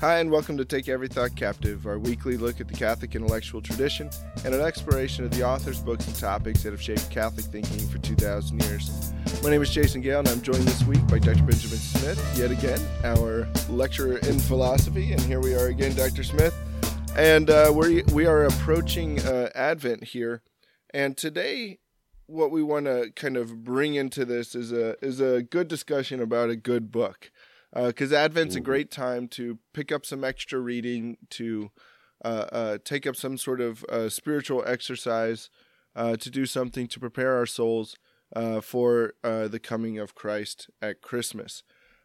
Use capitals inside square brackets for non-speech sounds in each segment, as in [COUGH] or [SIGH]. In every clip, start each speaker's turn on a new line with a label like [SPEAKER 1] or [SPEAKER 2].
[SPEAKER 1] Hi, and welcome to Take Every Thought Captive, our weekly look at the Catholic intellectual tradition and an exploration of the authors, books, and topics that have shaped Catholic thinking for 2,000 years. My name is Jason Gale, and I'm joined this week by Dr. Benjamin Smith, yet again, our lecturer in philosophy. And here we are again, Dr. Smith. And uh, we we are approaching uh, Advent here. And today, what we want to kind of bring into this is a, is a good discussion about a good book because uh, Advent's a great time to pick up some extra reading, to uh, uh, take up some sort of uh, spiritual exercise, uh, to do something to prepare our souls uh, for the coming of Christ at Christmas.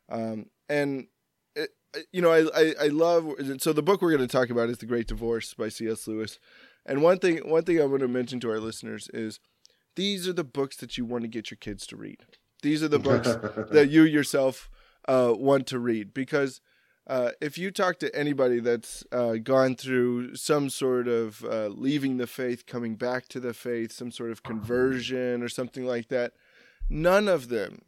[SPEAKER 1] Um, and it, you know, I, I, I love so the book we're going to talk about is The Great Divorce by C.S. Lewis. And one thing one thing I want to mention to our listeners is these are the books that you want to get your kids to read. These are the books [LAUGHS] that you yourself uh, want to read because uh, if you talk to anybody that's uh, gone through some sort of uh, leaving the faith, coming back to the faith, some sort of conversion or something like that, none of them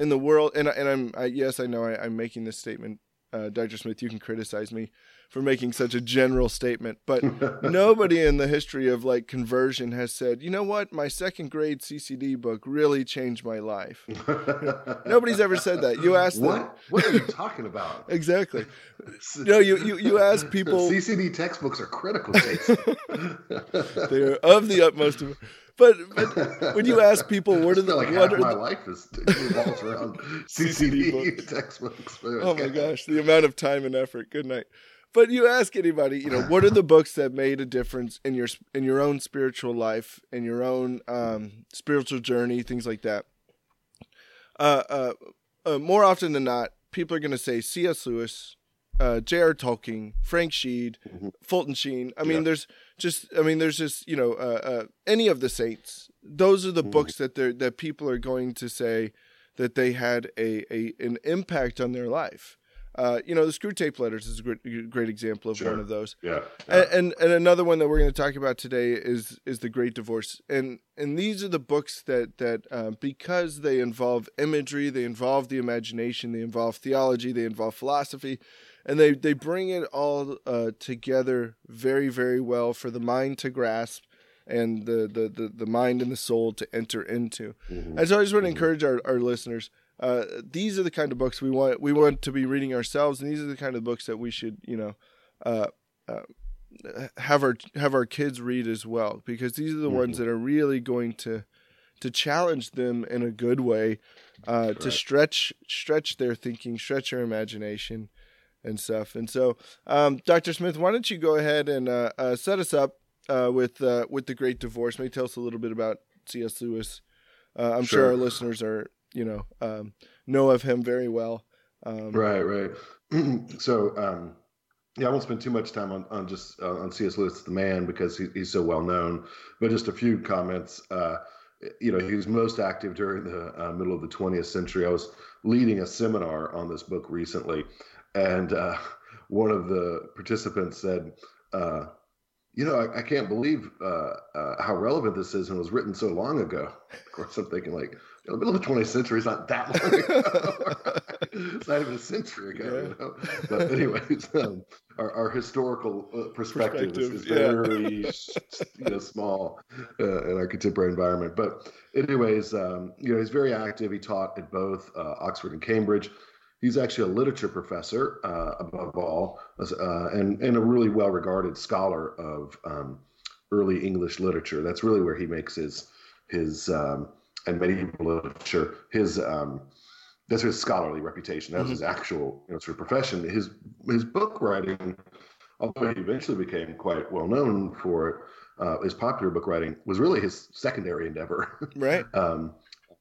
[SPEAKER 1] in the world, and, and I'm I, yes, I know I, am making this statement, uh, Dr. Smith. You can criticize me for making such a general statement, but [LAUGHS] nobody in the history of like conversion has said, you know what, my second grade CCD book really changed my life. [LAUGHS] Nobody's ever said that. You ask
[SPEAKER 2] what?
[SPEAKER 1] Them,
[SPEAKER 2] what are you talking about? [LAUGHS]
[SPEAKER 1] exactly. No, you, you you ask people.
[SPEAKER 2] CCD textbooks are critical.
[SPEAKER 1] they are of the utmost. Of, but, but when you ask people what are the
[SPEAKER 2] like
[SPEAKER 1] what
[SPEAKER 2] half
[SPEAKER 1] are
[SPEAKER 2] my
[SPEAKER 1] the,
[SPEAKER 2] life is revolves around CCD, CCD textbooks.
[SPEAKER 1] Oh my gosh, the amount of time and effort. Good night. But you ask anybody, you know, what are the [LAUGHS] books that made a difference in your in your own spiritual life, in your own um, spiritual journey, things like that. Uh, uh, uh, more often than not, people are going to say C.S. Lewis, uh, J.R. Tolkien, Frank Sheed, mm-hmm. Fulton Sheen. I mean, yeah. there's just, I mean, there's just, you know, uh, uh, any of the saints. Those are the mm-hmm. books that they're that people are going to say that they had a, a an impact on their life. Uh, you know, the Screwtape Letters is a great, great example of sure. one of those.
[SPEAKER 2] Yeah.
[SPEAKER 1] yeah. And, and, and another one that we're going to talk about today is is the Great Divorce. And and these are the books that that uh, because they involve imagery, they involve the imagination, they involve theology, they involve philosophy, and they they bring it all uh, together very very well for the mind to grasp and the the the, the mind and the soul to enter into. Mm-hmm. And so I just want to mm-hmm. encourage our, our listeners uh, these are the kind of books we want we want to be reading ourselves, and these are the kind of books that we should you know uh, uh, have our have our kids read as well, because these are the mm-hmm. ones that are really going to to challenge them in a good way, uh, to stretch stretch their thinking, stretch their imagination, and stuff. And so, um, Dr. Smith, why don't you go ahead and uh, uh, set us up with with the Great Divorce? Maybe tell us a little bit about C.S. Lewis. I'm sure. sure our listeners are you know um, know of him very well.
[SPEAKER 2] Um, right, right. [CLEARS THROAT] so um, yeah, I won't spend too much time on on just uh, on C.S. Lewis, the man, because he, he's so well known. But just a few comments. Uh, you know, he was most active during the uh, middle of the 20th century. I was leading a seminar on this book recently, and uh, one of the participants said, uh, "You know, I, I can't believe uh, how relevant this is, and was written so long ago." [LAUGHS] Of course, I'm thinking like, the middle of the 20th century is not that long ago. [LAUGHS] it's not even a century ago, yeah. you know. But anyways, um, our, our, historical uh, perspective, perspective, is, is yeah. very you know small uh, in our contemporary environment. But anyways, um, you know, he's very active. He taught at both uh, Oxford and Cambridge. He's actually a literature professor uh, above all, uh, and and a really well regarded scholar of um, early English literature. That's really where he makes his his um, and medieval literature. His um, that's his scholarly reputation. That was mm-hmm. his actual you know, sort of profession. His his book writing, although he eventually became quite well known for it, uh, his popular book writing was really his secondary endeavor.
[SPEAKER 1] Right. [LAUGHS]
[SPEAKER 2] um,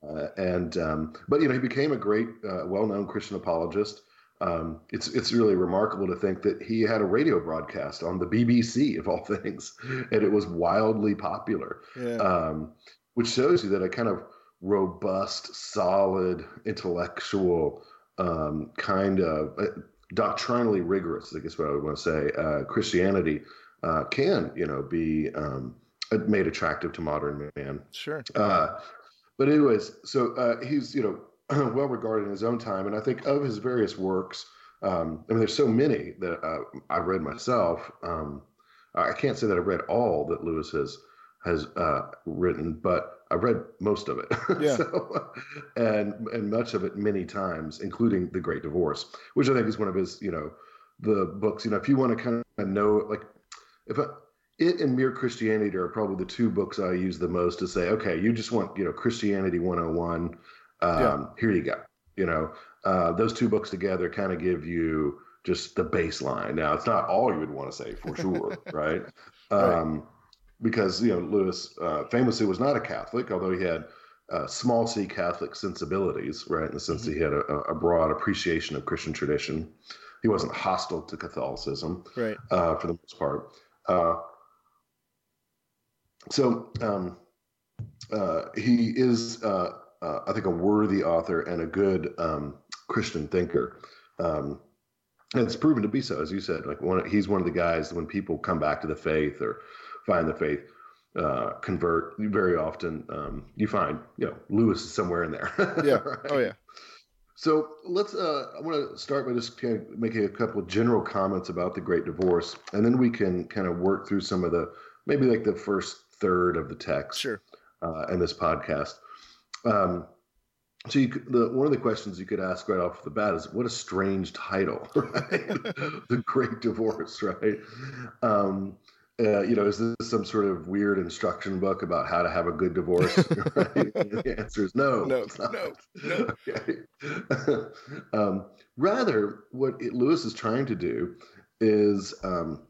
[SPEAKER 2] uh, and um, but you know he became a great, uh, well-known Christian apologist. Um, it's it's really remarkable to think that he had a radio broadcast on the BBC of all [LAUGHS] things, and it was wildly popular. Yeah. Um, which shows you that a kind of robust, solid, intellectual, um, kind of uh, doctrinally rigorous, I guess what I would want to say, uh, Christianity uh, can, you know, be um, made attractive to modern man.
[SPEAKER 1] Sure.
[SPEAKER 2] Uh, but anyways, so uh, he's, you know, [CLEARS THROAT] well regarded in his own time, and I think of his various works, Um, I mean, there's so many that uh, I've read myself. Um, I can't say that I've read all that Lewis has has uh, written, but I've read most of it. [LAUGHS]
[SPEAKER 1] Yeah.
[SPEAKER 2] so, and and much of it many times, including The Great Divorce, which I think is one of his, you know, the books. You know, if you want to kind of know, like, if I, it and Mere Christianity are probably the two books I use the most to say, okay, you just want, you know, Christianity 101. Um,
[SPEAKER 1] Yeah.
[SPEAKER 2] Here you go. You know, uh, those two books together kind of give you just the baseline. Now, it's not all you would want to say for sure, [LAUGHS] right? Um, because you know Lewis uh, famously was not a Catholic, although he had uh, small c Catholic sensibilities, right? In the sense that he had a, a broad appreciation of Christian tradition. He wasn't hostile to Catholicism
[SPEAKER 1] Right.
[SPEAKER 2] uh, for the most part. Uh, so um, uh, he is, uh, uh, I think, a worthy author and a good um, Christian thinker. Um, and it's proven to be so, as you said. Like one, he's one of the guys when people come back to the faith or find the faith, uh, convert. Very often, um, you find, you know, Lewis is somewhere in there. [LAUGHS]
[SPEAKER 1] Yeah.
[SPEAKER 2] Right?
[SPEAKER 1] Oh yeah.
[SPEAKER 2] So let's. Uh, I want to start by just kind of making a couple of general comments about the Great Divorce, and then we can kind of work through some of the maybe like the first third of the text
[SPEAKER 1] Sure.
[SPEAKER 2] uh, in this podcast. Um, so you the one of the questions you could ask right off the bat is, what a strange title, [LAUGHS] right? [LAUGHS] the Great Divorce, right? Um, uh, you know, is this some sort of weird instruction book about how to have a good divorce? [LAUGHS] [LAUGHS] right? the answer is no.
[SPEAKER 1] No,
[SPEAKER 2] it's not.
[SPEAKER 1] no, no. [LAUGHS]
[SPEAKER 2] Okay. um, rather, what it, Lewis is trying to do is um,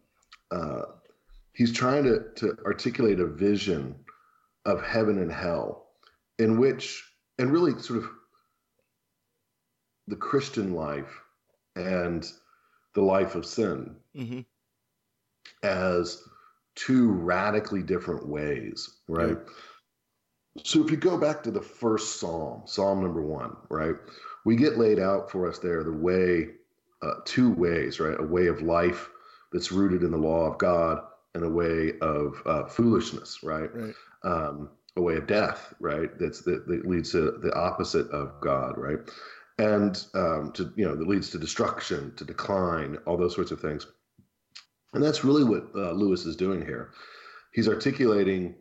[SPEAKER 2] uh, he's trying to, to articulate a vision of heaven and hell in which, and really sort of the Christian life and the life of sin
[SPEAKER 1] hmm
[SPEAKER 2] as two radically different ways, right? So if you go back to the first psalm, Psalm number one, right, we get laid out for us there the way, uh, two ways, right? A way of life that's rooted in the law of God, and a way of uh, foolishness, right?
[SPEAKER 1] Right.
[SPEAKER 2] Um, a way of death, right? That's that, that leads to the opposite of God, right? And um, to you know that leads to destruction, to decline, all those sorts of things. And that's really what uh, Lewis is doing here. He's articulating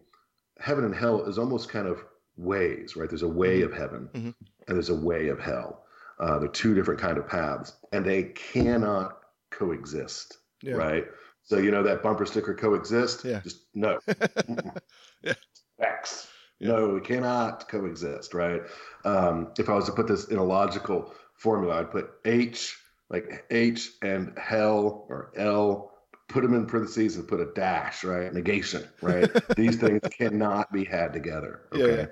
[SPEAKER 2] heaven and hell is almost kind of ways, right? There's a way of heaven
[SPEAKER 1] Mhm.
[SPEAKER 2] and there's a way of hell. Uh, they're two different kind of paths, and they cannot coexist,
[SPEAKER 1] Yeah.
[SPEAKER 2] right? So you know that bumper sticker coexist.
[SPEAKER 1] Yeah.
[SPEAKER 2] Just no. [LAUGHS]
[SPEAKER 1] Yeah.
[SPEAKER 2] X.
[SPEAKER 1] Yeah.
[SPEAKER 2] No, we cannot coexist, right? Um, if I was to put this in a logical formula, I'd put H, like H and hell or L, put them in parentheses and put a dash, right? Negation, right? [LAUGHS] These things cannot be had together.
[SPEAKER 1] Yeah,
[SPEAKER 2] Okay.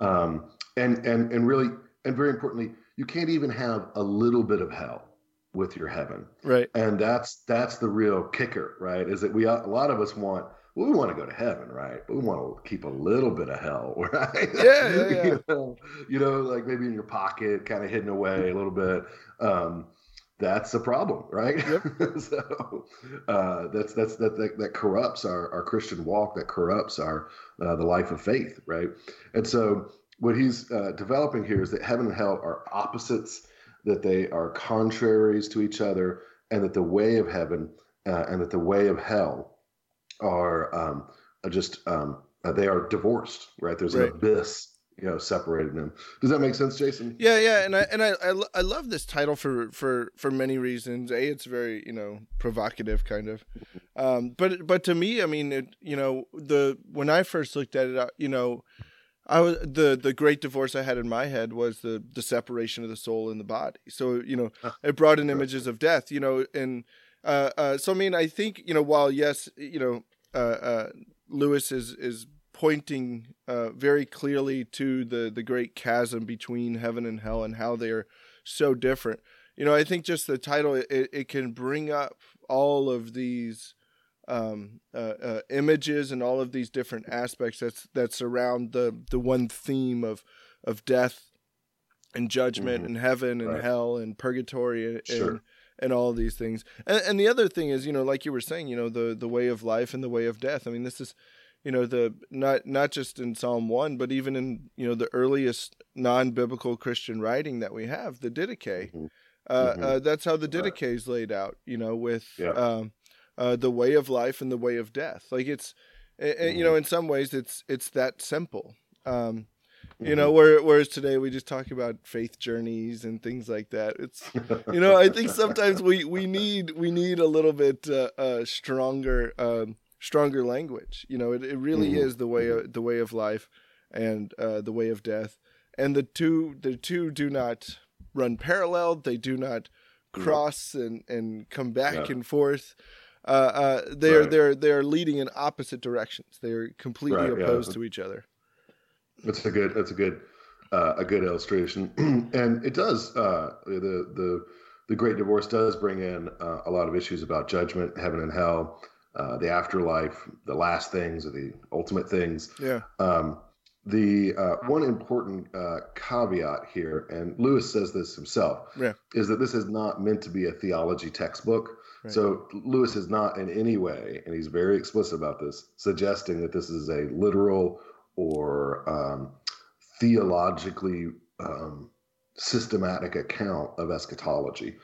[SPEAKER 2] Um, and and and really, and very importantly, you can't even have a little bit of hell with your heaven
[SPEAKER 1] Right.
[SPEAKER 2] and that's that's the real kicker right is that we a lot of us want well, we want to go to heaven right but we want to keep a little bit of hell [LAUGHS] right
[SPEAKER 1] Yeah, [LAUGHS] yeah, yeah.
[SPEAKER 2] you, know, you know like maybe in your pocket kind of hidden away a little bit um that's the problem right
[SPEAKER 1] Yep. [LAUGHS]
[SPEAKER 2] so uh that's that's that, that that corrupts our our christian walk that corrupts our uh, the life of faith right and so what he's uh, developing here is that heaven and hell are opposites that they are contraries to each other, and that the way of heaven uh, and that the way of hell are um, just um, uh, they are divorced. Right? There's
[SPEAKER 1] Right.
[SPEAKER 2] an abyss, you know, separating them. Does that make sense, Jason?
[SPEAKER 1] Yeah, yeah, and I and I, I, I love this title for for for many reasons. A, it's very you know provocative, kind of. Um, but but to me, I mean, it, you know, the when I first looked at it, you know, I was the the great divorce I had in my head was the the separation of the soul and the body. So you know, it brought in images of death. You know, and uh, uh, so I mean, I think you know, while yes, you know, uh, uh, Lewis is is pointing uh, very clearly to the the great chasm between heaven and hell and how they are so different. You know, I think just the title it, it can bring up all of these um, uh, uh, images and all of these different aspects that's that surround the the one theme of of death and judgment
[SPEAKER 2] Mhm.
[SPEAKER 1] and heaven and
[SPEAKER 2] Right.
[SPEAKER 1] hell and purgatory and,
[SPEAKER 2] Sure.
[SPEAKER 1] and and all these things. And, and the other thing is, you know, like you were saying, you know, the the way of life and the way of death. I mean, this is, you know, the not not just in Psalm one, but even in you know the earliest non biblical Christian writing that we have, the Didache.
[SPEAKER 2] Mhm.
[SPEAKER 1] Uh, mm-hmm. uh, that's how the Didache is laid out. You know, with yeah. um, uh, the way of life and the way of death. Like it's, mm-hmm. you know, in some ways it's it's that simple. Um, you know, mm-hmm. whereas today we just talk about faith journeys and things like that. It's, you know, I think sometimes we we need we need a little bit uh, uh, stronger um, stronger language. You know, it, it really mm-hmm. is the way of, the way of life and uh, the way of death, and the two the two do not run parallel. They do not cross and and come back and forth. Uh, uh, they're right. they're they're leading in opposite directions. They're completely right, opposed yeah. to each other.
[SPEAKER 2] That's a good. That's a good. Uh, a good illustration, [CLEARS THROAT] and it does. Uh, the the the Great Divorce does bring in uh, a lot of issues about judgment, heaven and hell, uh, the afterlife, the last things, or the ultimate things.
[SPEAKER 1] Yeah.
[SPEAKER 2] Um, the uh, one important uh, caveat here, and Lewis says this himself,
[SPEAKER 1] yeah.
[SPEAKER 2] is that this is not meant to be a theology textbook. Right. So Lewis is not in any way, and he's very explicit about this, suggesting that this is a literal or um, theologically um, systematic account of eschatology.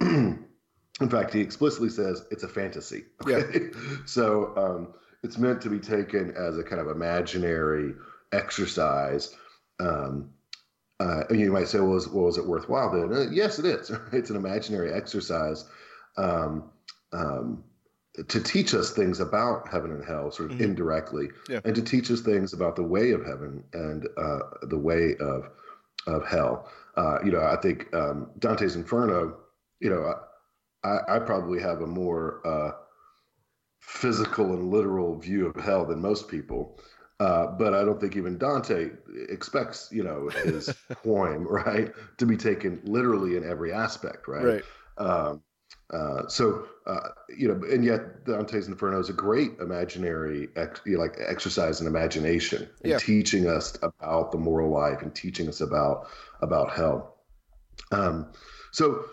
[SPEAKER 2] [CLEARS THROAT] In fact, he explicitly says it's a fantasy. [LAUGHS]
[SPEAKER 1] Okay?
[SPEAKER 2] Yeah. so um, it's meant to be taken as a kind of imaginary exercise. Um, uh, you might say, well, was, well, is it worthwhile then? Uh, yes, it is. [LAUGHS] It's an imaginary exercise um, um, to teach us things about heaven and hell, sort of mm-hmm. indirectly,
[SPEAKER 1] yeah.
[SPEAKER 2] and to teach us things about the way of heaven and uh, the way of of hell. Uh, you know, I think um, Dante's Inferno. You know, I, I probably have a more uh, physical and literal view of hell than most people. Uh, but I don't think even Dante expects, you know, his [LAUGHS] poem, right, to be taken literally in every aspect, right?
[SPEAKER 1] Right.
[SPEAKER 2] Um, uh, so uh, you know, and yet Dante's Inferno is a great imaginary, ex, you know, like exercise in imagination and yeah. teaching us about the moral life and teaching us about about hell. Um, so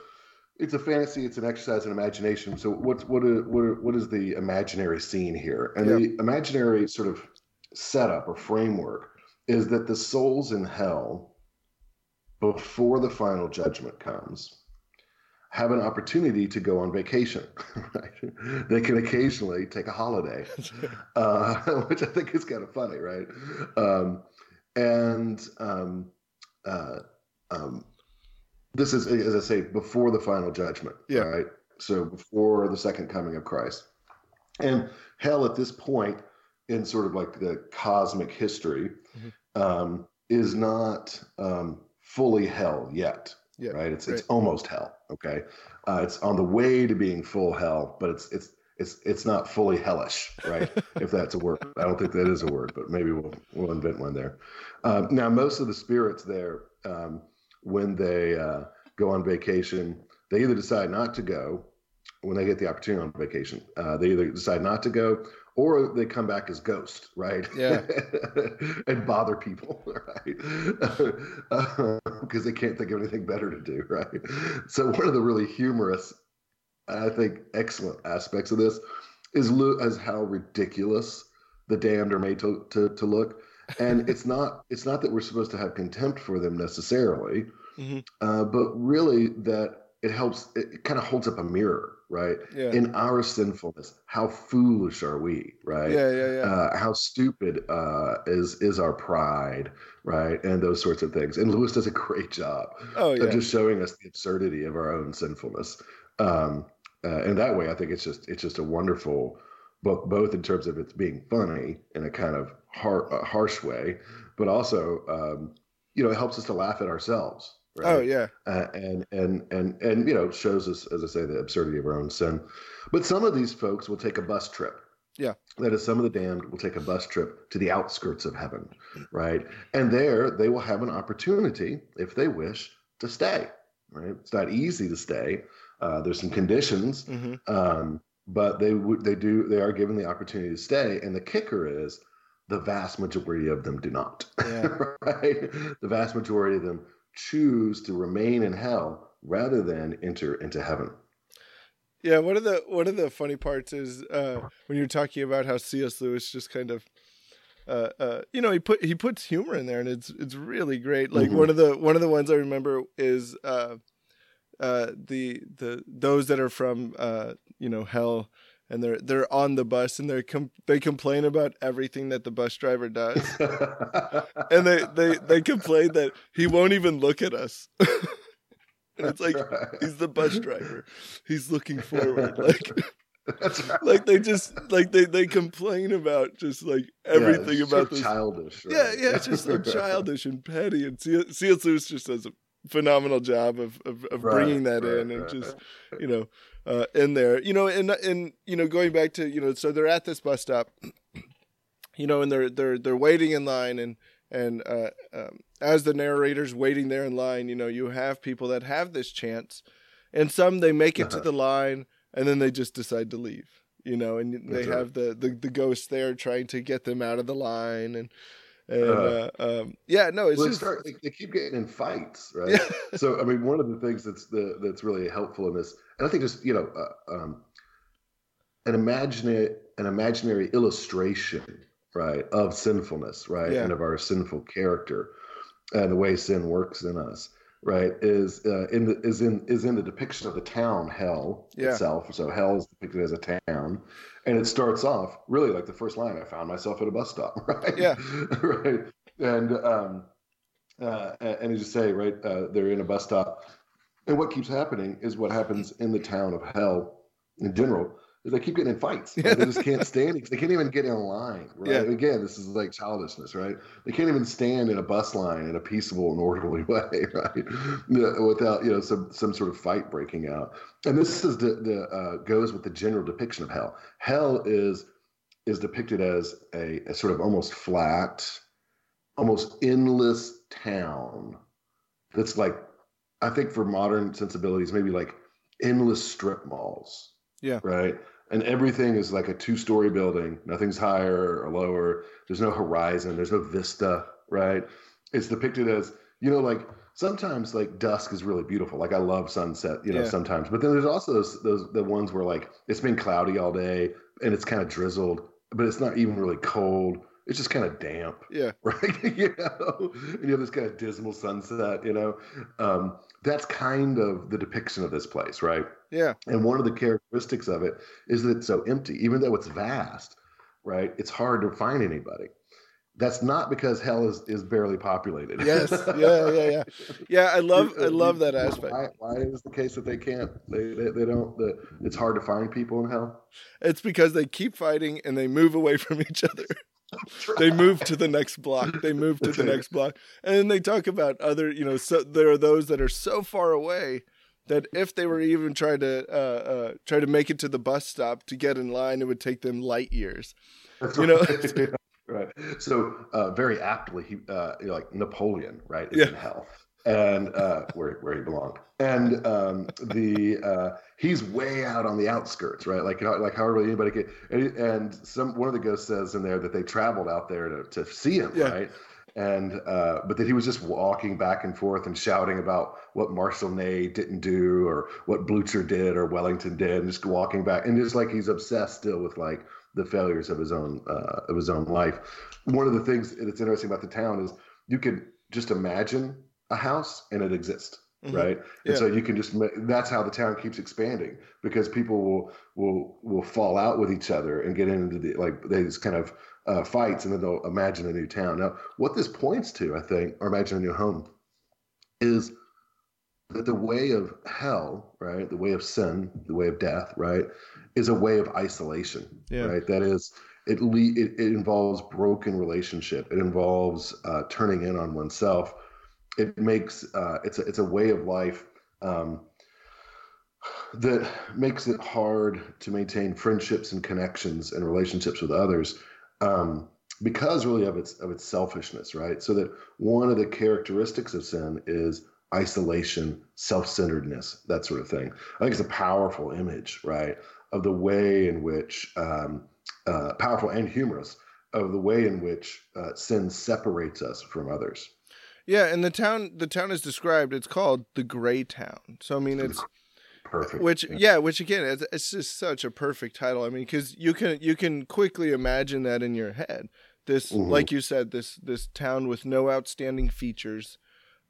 [SPEAKER 2] it's a fantasy. It's an exercise in imagination. So what's what is, what, what is the imaginary scene here? And yeah. the imaginary sort of setup or framework is that the souls in hell, before the final judgment comes, have an opportunity to go on vacation. [LAUGHS] Right? They can occasionally take a holiday, [LAUGHS] uh, [LAUGHS] which I think is kind of funny, right? Um, and um, uh, um, this is, as I say, before the final judgment,
[SPEAKER 1] yeah.
[SPEAKER 2] right? So before the second coming of Christ. And hell at this point in sort of like the cosmic history mm-hmm. um, is not um, fully hell yet.
[SPEAKER 1] Yeah,
[SPEAKER 2] right. It's right. it's almost hell. Okay, uh, it's on the way to being full hell, but it's it's it's it's not fully hellish, right? [LAUGHS] if that's a word, I don't think that is a word, but maybe we'll we'll invent one there. Um, now, most of the spirits there, um, when they uh, go on vacation, they either decide not to go when they get the opportunity on vacation. Uh, they either decide not to go or they come back as ghosts, right?
[SPEAKER 1] Yeah, [LAUGHS]
[SPEAKER 2] and bother people, [LAUGHS] right? Because [LAUGHS] uh, they can't think of anything better to do, right? So one of the really humorous, I think, excellent aspects of this is as how ridiculous the damned are made to to, to look, and it's not it's not that we're supposed to have contempt for them necessarily, mm-hmm. uh, but really that it helps. It kind of holds up a mirror right?
[SPEAKER 1] Yeah.
[SPEAKER 2] In our sinfulness, how foolish are we, right?
[SPEAKER 1] Yeah, yeah, yeah.
[SPEAKER 2] Uh, how stupid uh, is is our pride, right? And those sorts of things. And Lewis does a great job
[SPEAKER 1] oh, yeah.
[SPEAKER 2] of just showing us the absurdity of our own sinfulness. Um, uh, and that way, I think it's just it's just a wonderful book, both in terms of it's being funny in a kind of har- harsh way, but also um, you know it helps us to laugh at ourselves
[SPEAKER 1] Right? Oh yeah,
[SPEAKER 2] uh, and and and and you know shows us, as I say, the absurdity of our own sin. But some of these folks will take a bus trip.
[SPEAKER 1] Yeah,
[SPEAKER 2] that is, some of the damned will take a bus trip to the outskirts of heaven, right? And there they will have an opportunity, if they wish, to stay. Right? It's not easy to stay. Uh, there's some conditions, mm-hmm. um, but they would they do they are given the opportunity to stay. And the kicker is the vast majority of them do not.
[SPEAKER 1] Yeah. [LAUGHS]
[SPEAKER 2] right? The vast majority of them choose to remain in hell rather than enter into heaven.
[SPEAKER 1] Yeah, one of the one of the funny parts is uh, when you're talking about how C.S. Lewis just kind of, uh, uh, you know, he put he puts humor in there, and it's it's really great. Like mm-hmm. one of the one of the ones I remember is uh, uh, the the those that are from uh, you know hell and they're they're on the bus and they com- they complain about everything that the bus driver does [LAUGHS] and they they they complain that he won't even look at us and [LAUGHS] it's like
[SPEAKER 2] right.
[SPEAKER 1] he's the bus driver he's looking [LAUGHS] forward like
[SPEAKER 2] right.
[SPEAKER 1] like they just like they they complain about just like everything
[SPEAKER 2] it's
[SPEAKER 1] about
[SPEAKER 2] so
[SPEAKER 1] this
[SPEAKER 2] childish.
[SPEAKER 1] yeah
[SPEAKER 2] right?
[SPEAKER 1] yeah it's just so childish and petty and C- C.S. Lewis just does a phenomenal job of of, of bringing that in and just you know uh in there you know and and you know going back to you know so they're at this bus stop [CLEARS THROAT] you know and they're they're they're waiting in line and and uh um, as the narrator's waiting there in line you know you have people that have this chance and some they make it to
[SPEAKER 2] Uh-huh.
[SPEAKER 1] the line and then they just decide to leave you know and they
[SPEAKER 2] That's right.
[SPEAKER 1] have the, the the ghost there trying to get them out of the line and and
[SPEAKER 2] Uh.
[SPEAKER 1] uh, um yeah no it's
[SPEAKER 2] well,
[SPEAKER 1] just
[SPEAKER 2] start. They, they keep getting in fights, right?
[SPEAKER 1] yeah [LAUGHS]
[SPEAKER 2] so I mean, one of the things that's the that's really helpful in this, and I think just you know, uh, um, an imaginary an imaginary illustration, right, of sinfulness, right,
[SPEAKER 1] Yeah.
[SPEAKER 2] and of our sinful character, and the way sin works in us, right, is uh, in the is in is in the depiction of the town hell
[SPEAKER 1] Yeah.
[SPEAKER 2] itself. So hell is depicted as a town, and it starts off really like the first line. I found myself at a bus stop, [LAUGHS] right?
[SPEAKER 1] Yeah. [LAUGHS]
[SPEAKER 2] right, and um, uh, and as you say, right, uh, they're in a bus stop, and what keeps happening is what happens in the town of hell in general. They keep getting in fights.
[SPEAKER 1] Yeah.
[SPEAKER 2] They just can't stand it. They can't even get in line. Right.
[SPEAKER 1] Yeah.
[SPEAKER 2] Again, this is like childishness, right? They can't even stand in a bus line in a peaceable and orderly [LAUGHS] way, right? Without you know some some sort of fight breaking out. And this is the the uh, goes with the general depiction of hell. Hell is is depicted as a, a sort of almost flat, almost endless town that's like I think for modern sensibilities, maybe like endless strip malls.
[SPEAKER 1] Yeah.
[SPEAKER 2] Right. And everything is like a two story building. Nothing's higher or lower. There's no horizon. There's no vista. Right. It's depicted as, you know, like sometimes like dusk is really beautiful. Like I love sunset, you know,
[SPEAKER 1] Yeah.
[SPEAKER 2] sometimes. But then there's also those, those the ones where like it's been cloudy all day and it's kind of drizzled, but it's not even really cold. It's just kind of damp
[SPEAKER 1] yeah [LAUGHS]
[SPEAKER 2] right? you know, and you have this kind of dismal sunset, you know. Um, that's kind of the depiction of this place, right?
[SPEAKER 1] yeah
[SPEAKER 2] And one of the characteristics of it is that it's so empty, even though it's vast, right? It's hard to find anybody. That's not because hell is, is barely populated.
[SPEAKER 1] yes yeah yeah yeah yeah i love i love that aspect
[SPEAKER 2] Why, why is the case that they can't? They they, they don't. The, it's hard to find people in hell.
[SPEAKER 1] it's because they keep fighting and they move away [LAUGHS] from each other [LAUGHS] they move to the next block they move to the next block and then they talk about other you know so there are those that are so far away that if they were even trying to uh, uh, try to make it to the bus stop to get in line it would take them light years
[SPEAKER 2] That's
[SPEAKER 1] You know?
[SPEAKER 2] right. [LAUGHS] right. So uh, very aptly, he uh, like Napoleon, right, is
[SPEAKER 1] Yeah.
[SPEAKER 2] in hell, and uh, where where he belonged, and um, the uh, he's way out on the outskirts, right? Like how- like however anybody could, and, and some one of the ghosts says in there that they traveled out there to to see him,
[SPEAKER 1] Yeah.
[SPEAKER 2] right? And uh, but that he was just walking back and forth and shouting about what Marshal Ney didn't do or what Blucher did or Wellington did, and just walking back and just like he's obsessed still with like the failures of his own uh, of his own life. One of the things that's interesting about the town is you can just imagine a house and it exists,
[SPEAKER 1] Mhm.
[SPEAKER 2] right?
[SPEAKER 1] Yeah.
[SPEAKER 2] And so you can just that's how the town keeps expanding because people will will will fall out with each other and get into the like these kind of uh, fights and then they'll imagine a new town. Now, what this points to, I think, or imagine a new home, is that the way of hell, right, the way of sin, the way of death, right, is a way of isolation,
[SPEAKER 1] Yeah.
[SPEAKER 2] right? That is, it, le- it it involves broken relationship. It involves uh, turning in on oneself. It makes uh, it's a it's a way of life um, that makes it hard to maintain friendships and connections and relationships with others um, because really of its of its selfishness, right? So that one of the characteristics of sin is isolation, self-centeredness, that sort of thing. I think it's a powerful image, right, of the way in which um, uh, powerful and humorous of the way in which uh, sin separates us from others.
[SPEAKER 1] Yeah and the town the town is described it's called the gray town so i mean it's
[SPEAKER 2] Perfect.
[SPEAKER 1] which yeah which again it's, it's just such a perfect title i mean because you can you can quickly imagine that in your head this
[SPEAKER 2] Mhm.
[SPEAKER 1] like you said this this town with no outstanding features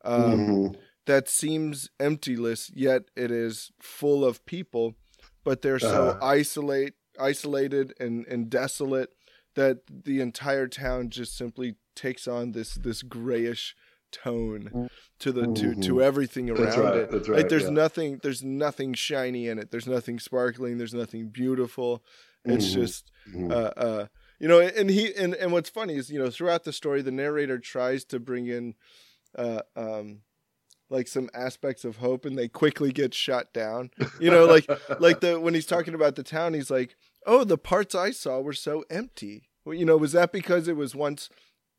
[SPEAKER 1] um
[SPEAKER 2] Mhm.
[SPEAKER 1] that seems emptyless, yet it is full of people, but they're so uh-huh. isolate isolated and, and desolate that the entire town just simply takes on this this grayish tone to the to to mm-hmm. everything around
[SPEAKER 2] that's right,
[SPEAKER 1] it.
[SPEAKER 2] That's right,
[SPEAKER 1] like there's
[SPEAKER 2] yeah.
[SPEAKER 1] nothing there's nothing shiny in it. There's nothing sparkling. There's nothing beautiful. It's mm-hmm. just mm-hmm. uh uh you know and he and and what's funny is you know throughout the story the narrator tries to bring in uh um like some aspects of hope and they quickly get shot down. You know like like the when he's talking about the town he's like, "Oh, the parts I saw were so empty." Well, you know, was that because it was once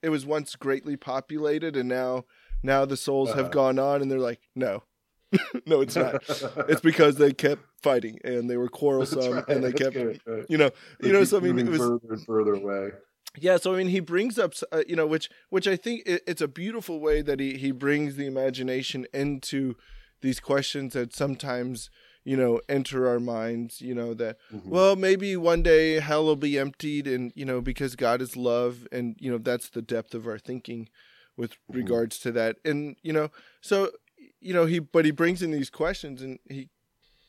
[SPEAKER 1] it was once greatly populated and now now the souls uh have uh-huh. gone on and they're like no [LAUGHS] no it's not it's [LAUGHS] because they kept fighting and they were quarrelsome right. and they kept good, right. you know they you know so i mean it was
[SPEAKER 2] further and further away
[SPEAKER 1] yeah so i mean he brings up uh, you know which which i think it, it's a beautiful way that he he brings the imagination into these questions that sometimes you know enter our minds you know that mm-hmm. well maybe one day hell will be emptied and you know because god is love and you know that's the depth of our thinking with mm-hmm. regards to that and you know so you know he but he brings in these questions and he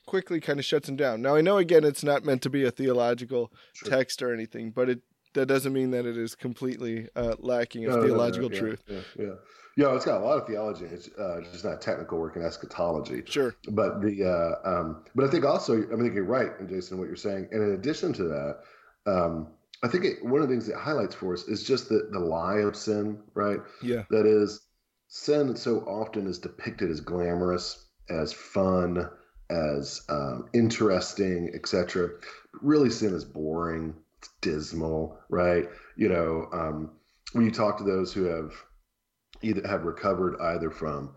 [SPEAKER 1] quickly kind of shuts them down now i know again it's not meant to be a theological sure. text or anything but it that doesn't mean that it is completely uh, lacking of no, theological no, no, yeah,
[SPEAKER 2] truth yeah, yeah yeah, it's got a lot of theology. It's uh, just not technical work in eschatology.
[SPEAKER 1] Sure.
[SPEAKER 2] But the uh, um, but I think also I mean you're right, and Jason, what you're saying. And in addition to that, um, I think it, one of the things it highlights for us is just the the lie of sin, right?
[SPEAKER 1] Yeah.
[SPEAKER 2] That is, sin so often is depicted as glamorous, as fun, as um, interesting, etc. Really, sin is boring. It's dismal, right? You know, um, when you talk to those who have either have recovered either from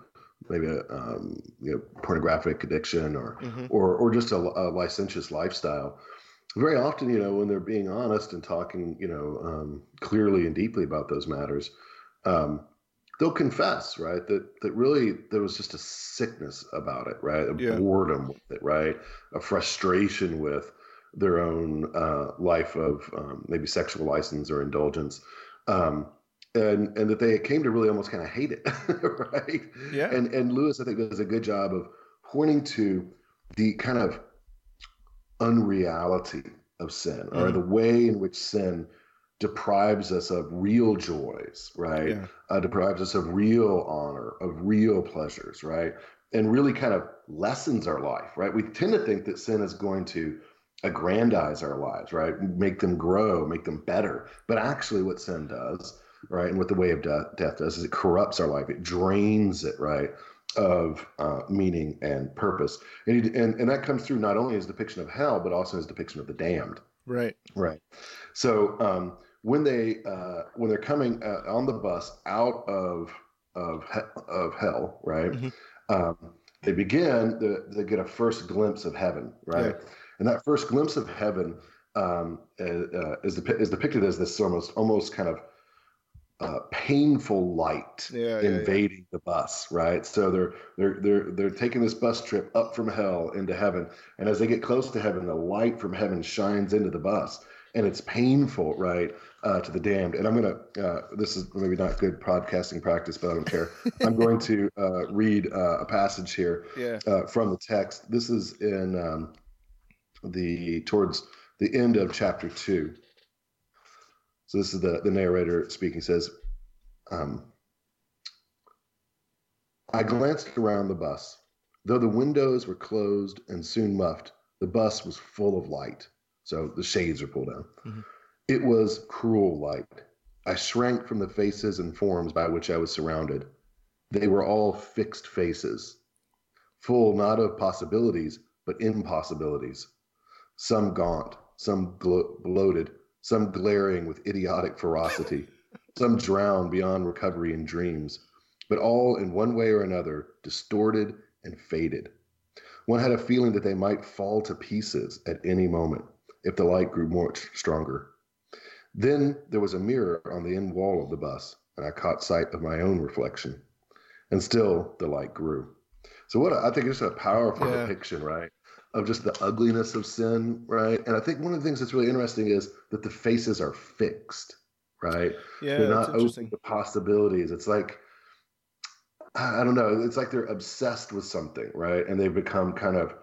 [SPEAKER 2] maybe a um, you know, pornographic addiction or mm-hmm. or or just a, a, licentious lifestyle. Very often, you know, when they're being honest and talking, you know, um, clearly and deeply about those matters, um, they'll confess, right, that that really there was just a sickness about it, right, a yeah. boredom with it, right, a frustration with their own uh, life of um, maybe sexual license or indulgence. Um, and and that they came to really almost kind of hate it, [LAUGHS] right?
[SPEAKER 1] Yeah.
[SPEAKER 2] And and Lewis, I think, does a good job of pointing to the kind of unreality of sin, mm or the way in which sin deprives us of real joys, right? Yeah. Uh, deprives us of real honor, of real pleasures, right? And really kind of lessens our life, right? We tend to think that sin is going to aggrandize our lives, right? Make them grow, make them better. But actually, what sin does right? And what the way of death, death does is it corrupts our life, it drains it, right? Of uh, meaning and purpose, and, he, and and that comes through not only his depiction of hell, but also his depiction of the damned.
[SPEAKER 1] Right.
[SPEAKER 2] Right. So um, when they uh, when they're coming uh, on the bus out of of of hell, right? Mm-hmm. Um, they begin the, they get a first glimpse of heaven, right? Yeah. And that first glimpse of heaven um, uh, uh is, is depicted as this almost almost kind of uh, painful light
[SPEAKER 1] yeah,
[SPEAKER 2] invading
[SPEAKER 1] yeah,
[SPEAKER 2] the bus, right? So they're they're they're they're taking this bus trip up from hell into heaven, and as they get close to heaven, the light from heaven shines into the bus, and it's painful, right, uh, to the damned. And I'm gonna uh, this is maybe not good podcasting practice, but I don't care. [LAUGHS] I'm going to uh, read uh, a passage here
[SPEAKER 1] yeah.
[SPEAKER 2] Uh, from the text. This is in um, the towards the end of chapter two. So this is the, the narrator speaking says, um, I glanced around the bus. Though the windows were closed and soon muffed, the bus was full of light. So the shades are pulled down. Mm-hmm. It was cruel light. I shrank from the faces and forms by which I was surrounded. They were all fixed faces, full not of possibilities, but impossibilities. Some gaunt, some glo- bloated, some glaring with idiotic ferocity, some drowned beyond recovery in dreams, but all in one way or another distorted and faded. One had a feeling that they might fall to pieces at any moment if the light grew much stronger. Then there was a mirror on the end wall of the bus, and I caught sight of my own reflection. And still the light grew. So what a, I think it's a powerful yeah. depiction, right? Of just the ugliness of sin, right? And I think one of the things that's really interesting is that the faces are fixed, right?
[SPEAKER 1] Yeah,
[SPEAKER 2] they're not open to possibilities. It's like I don't know. It's like they're obsessed with something, right? And they've become kind of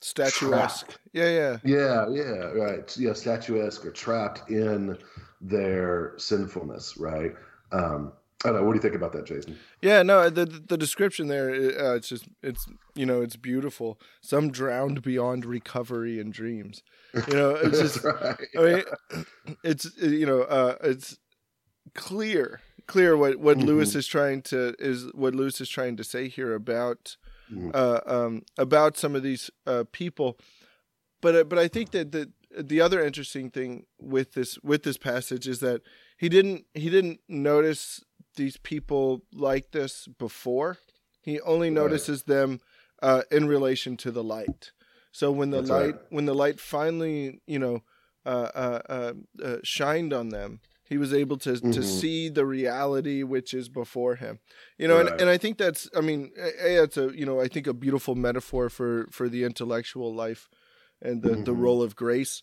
[SPEAKER 1] statuesque. Trapped. Yeah, yeah,
[SPEAKER 2] yeah, yeah. Right. Yeah, statuesque or trapped in their sinfulness, right? Um, I don't know. What do you think about that, Jason?
[SPEAKER 1] Yeah, no, the the description there, uh, it's just, it's you know, it's beautiful. Some drowned beyond recovery in dreams. You know, it's just, [LAUGHS] right. I mean, it's you know, uh, it's clear, clear what what mm-hmm. Lewis is trying to is what Lewis is trying to say here about mm-hmm. uh, um, about some of these uh, people. But uh, but I think that the the other interesting thing with this with this passage is that he didn't he didn't notice these people like this before. He only right. notices them uh, in relation to the light. So when the That's light right. when the light finally you know uh, uh, uh, uh shined on them, he was able to mm-hmm. to see the reality which is before him. You know, right. and, and I think that's I mean, a, it's a you know I think a beautiful metaphor for for the intellectual life and the mm-hmm. the role of grace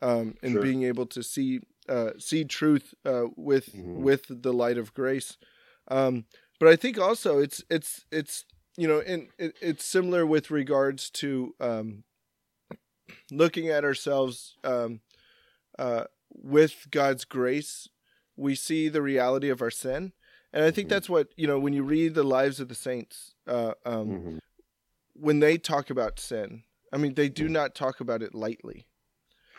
[SPEAKER 1] um, and sure. being able to see uh, see truth uh, with mm-hmm. with the light of grace. Um, but I think also it's it's it's you know in, it, it's similar with regards to um, looking at ourselves um, uh, with God's grace. We see the reality of our sin, and I think mm-hmm. that's what you know when you read the lives of the saints. Uh, um, mm-hmm. When they talk about sin, I mean they do mm-hmm. not talk about it lightly.